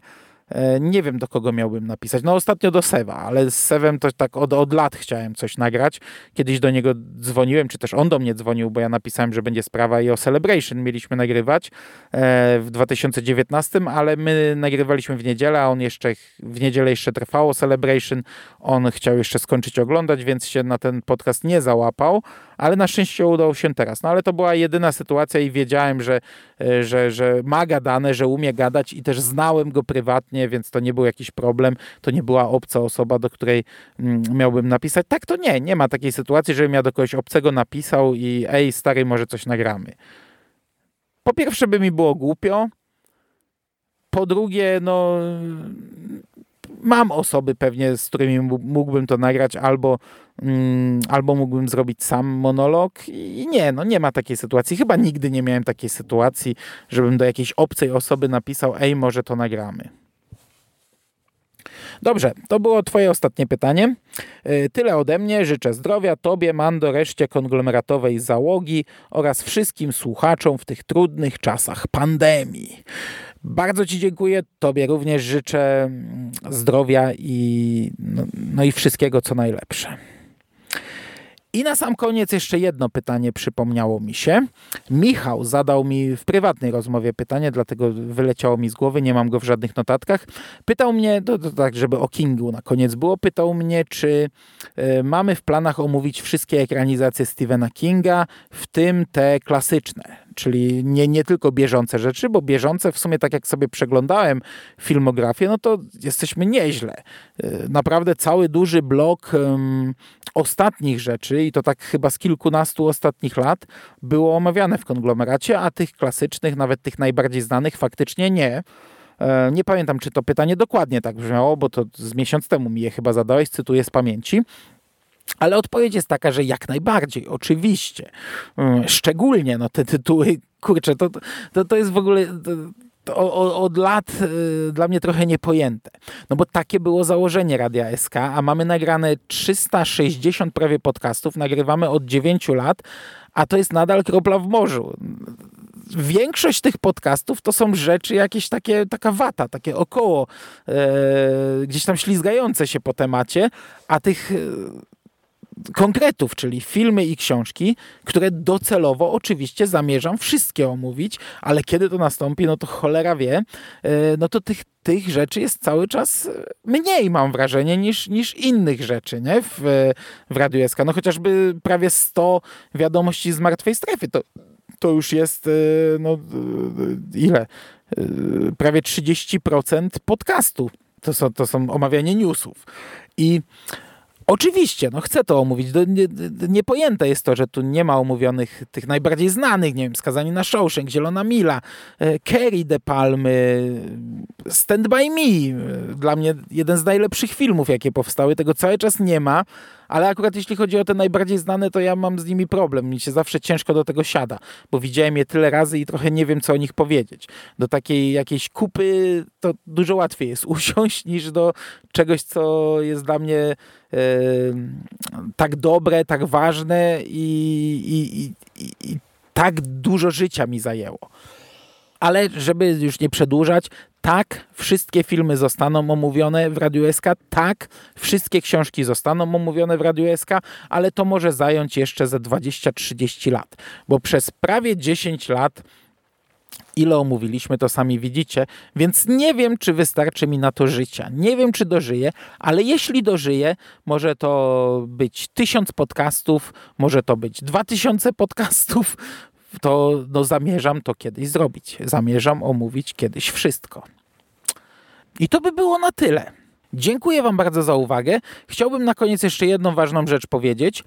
nie wiem, do kogo miałbym napisać. No ostatnio do Sewa, ale z Sewem to tak od, od lat chciałem coś nagrać. Kiedyś do niego dzwoniłem, czy też on do mnie dzwonił, bo ja napisałem, że będzie sprawa i o Celebration mieliśmy nagrywać e, w 2019, ale my nagrywaliśmy w niedzielę, a on jeszcze w niedzielę jeszcze trwało Celebration. On chciał jeszcze skończyć oglądać, więc się na ten podcast nie załapał, ale na szczęście udało się teraz. No ale to była jedyna sytuacja i wiedziałem, że, e, że, że ma gadane, że umie gadać i też znałem go prywatnie więc to nie był jakiś problem, to nie była obca osoba, do której mm, miałbym napisać. Tak to nie, nie ma takiej sytuacji, żebym ja do kogoś obcego napisał i ej, stary, może coś nagramy. Po pierwsze by mi było głupio, po drugie, no mam osoby pewnie, z którymi mógłbym to nagrać, albo, mm, albo mógłbym zrobić sam monolog i nie, no nie ma takiej sytuacji. Chyba nigdy nie miałem takiej sytuacji, żebym do jakiejś obcej osoby napisał, ej, może to nagramy. Dobrze, to było Twoje ostatnie pytanie. E, tyle ode mnie. Życzę zdrowia Tobie, Mando, reszcie konglomeratowej załogi oraz wszystkim słuchaczom w tych trudnych czasach pandemii. Bardzo Ci dziękuję. Tobie również życzę mm, zdrowia i, no, no i wszystkiego, co najlepsze. I na sam koniec jeszcze jedno pytanie przypomniało mi się. Michał zadał mi w prywatnej rozmowie pytanie, dlatego wyleciało mi z głowy, nie mam go w żadnych notatkach. Pytał mnie, to, to tak żeby o Kingu na koniec było, pytał mnie, czy y, mamy w planach omówić wszystkie ekranizacje Stephena Kinga, w tym te klasyczne czyli nie, nie tylko bieżące rzeczy, bo bieżące w sumie tak jak sobie przeglądałem filmografię, no to jesteśmy nieźle. Y, naprawdę cały duży blok um, ostatnich rzeczy i to tak chyba z kilkunastu ostatnich lat było omawiane w konglomeracie, a tych klasycznych, nawet tych najbardziej znanych faktycznie nie. E, nie pamiętam, czy to pytanie dokładnie tak brzmiało, bo to z miesiąc temu mi je chyba zadałeś, cytuję z pamięci. Ale odpowiedź jest taka, że jak najbardziej, oczywiście. Mm, szczególnie no, te tytuły, kurczę, to, to, to jest w ogóle to, to od lat y, dla mnie trochę niepojęte. No bo takie było założenie Radia SK, a mamy nagrane 360 prawie podcastów, nagrywamy od 9 lat, a to jest nadal kropla w morzu większość tych podcastów to są rzeczy jakieś takie, taka wata, takie około, e, gdzieś tam ślizgające się po temacie, a tych konkretów, czyli filmy i książki, które docelowo oczywiście zamierzam wszystkie omówić, ale kiedy to nastąpi, no to cholera wie, e, no to tych, tych rzeczy jest cały czas mniej, mam wrażenie, niż, niż innych rzeczy nie? W, w Radiu SK. No chociażby prawie 100 wiadomości z martwej strefy, to to już jest y, no, y, ile? Prawie 30% podcastu. To są, to są omawianie newsów. I Oczywiście, no chcę to omówić. Nie, niepojęte jest to, że tu nie ma omówionych tych najbardziej znanych, nie wiem, Skazani na Shawshank, Zielona Mila, e, Kerry De Palmy, Stand By Me. Dla mnie jeden z najlepszych filmów, jakie powstały. Tego cały czas nie ma, ale akurat jeśli chodzi o te najbardziej znane, to ja mam z nimi problem. Mi się zawsze ciężko do tego siada, bo widziałem je tyle razy i trochę nie wiem, co o nich powiedzieć. Do takiej jakiejś kupy to dużo łatwiej jest <laughs> usiąść niż do czegoś, co jest dla mnie e, tak dobre, tak ważne i, i, i, i tak dużo życia mi zajęło. Ale żeby już nie przedłużać, tak, wszystkie filmy zostaną omówione w Radiu SK, tak, wszystkie książki zostaną omówione w Radiu SK, ale to może zająć jeszcze ze 20-30 lat, bo przez prawie 10 lat ile omówiliśmy, to sami widzicie, więc nie wiem, czy wystarczy mi na to życia. Nie wiem, czy dożyję, ale jeśli dożyję, może to być tysiąc podcastów, może to być dwa tysiące podcastów, to no, zamierzam to kiedyś zrobić. Zamierzam omówić kiedyś wszystko. I to by było na tyle. Dziękuję Wam bardzo za uwagę. Chciałbym na koniec jeszcze jedną ważną rzecz powiedzieć.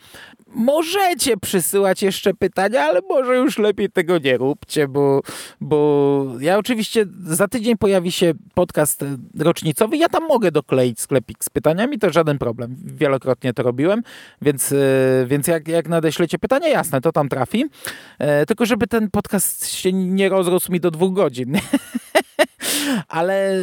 Możecie przysyłać jeszcze pytania, ale może już lepiej tego nie róbcie, bo, bo ja oczywiście za tydzień pojawi się podcast rocznicowy. Ja tam mogę dokleić sklepik z pytaniami, to żaden problem. Wielokrotnie to robiłem, więc, e, więc jak, jak nadeślecie pytania, jasne, to tam trafi. E, tylko żeby ten podcast się nie rozrósł mi do dwóch godzin. <laughs> Ale e,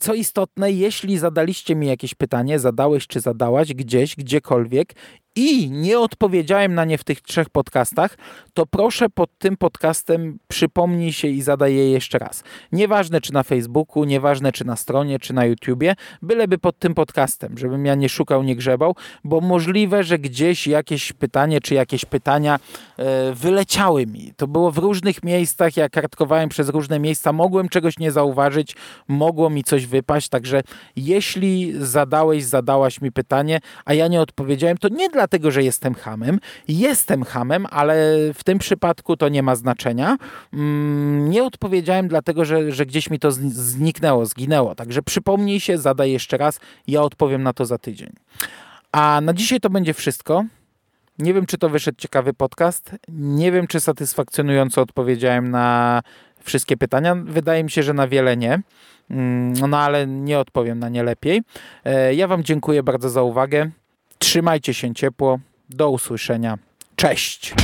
co istotne, jeśli zadaliście mi jakieś pytanie, zadałeś czy zadałaś gdzieś, gdziekolwiek i nie odpowiedziałem na nie w tych trzech podcastach, to proszę pod tym podcastem przypomnij się i zadaj je jeszcze raz. Nieważne czy na Facebooku, nieważne czy na stronie, czy na YouTubie, byleby pod tym podcastem, żebym ja nie szukał, nie grzebał, bo możliwe, że gdzieś jakieś pytanie czy jakieś pytania e, wyleciały mi. To było w różnych miejscach, ja kartkowałem przez różne miejsca, mogłem czegoś nie zauważyć, mogło mi coś wypaść, także jeśli zadałeś, zadałaś mi pytanie, a ja nie odpowiedziałem, to nie dla dlatego, że jestem hamem. Jestem hamem, ale w tym przypadku to nie ma znaczenia. Mm, nie odpowiedziałem dlatego, że, że gdzieś mi to zniknęło, zginęło. Także przypomnij się, zadaj jeszcze raz. Ja odpowiem na to za tydzień. A na dzisiaj to będzie wszystko. Nie wiem, czy to wyszedł ciekawy podcast. Nie wiem, czy satysfakcjonująco odpowiedziałem na wszystkie pytania. Wydaje mi się, że na wiele nie. Mm, no ale nie odpowiem na nie lepiej. E, ja Wam dziękuję bardzo za uwagę. Trzymajcie się ciepło. Do usłyszenia. Cześć!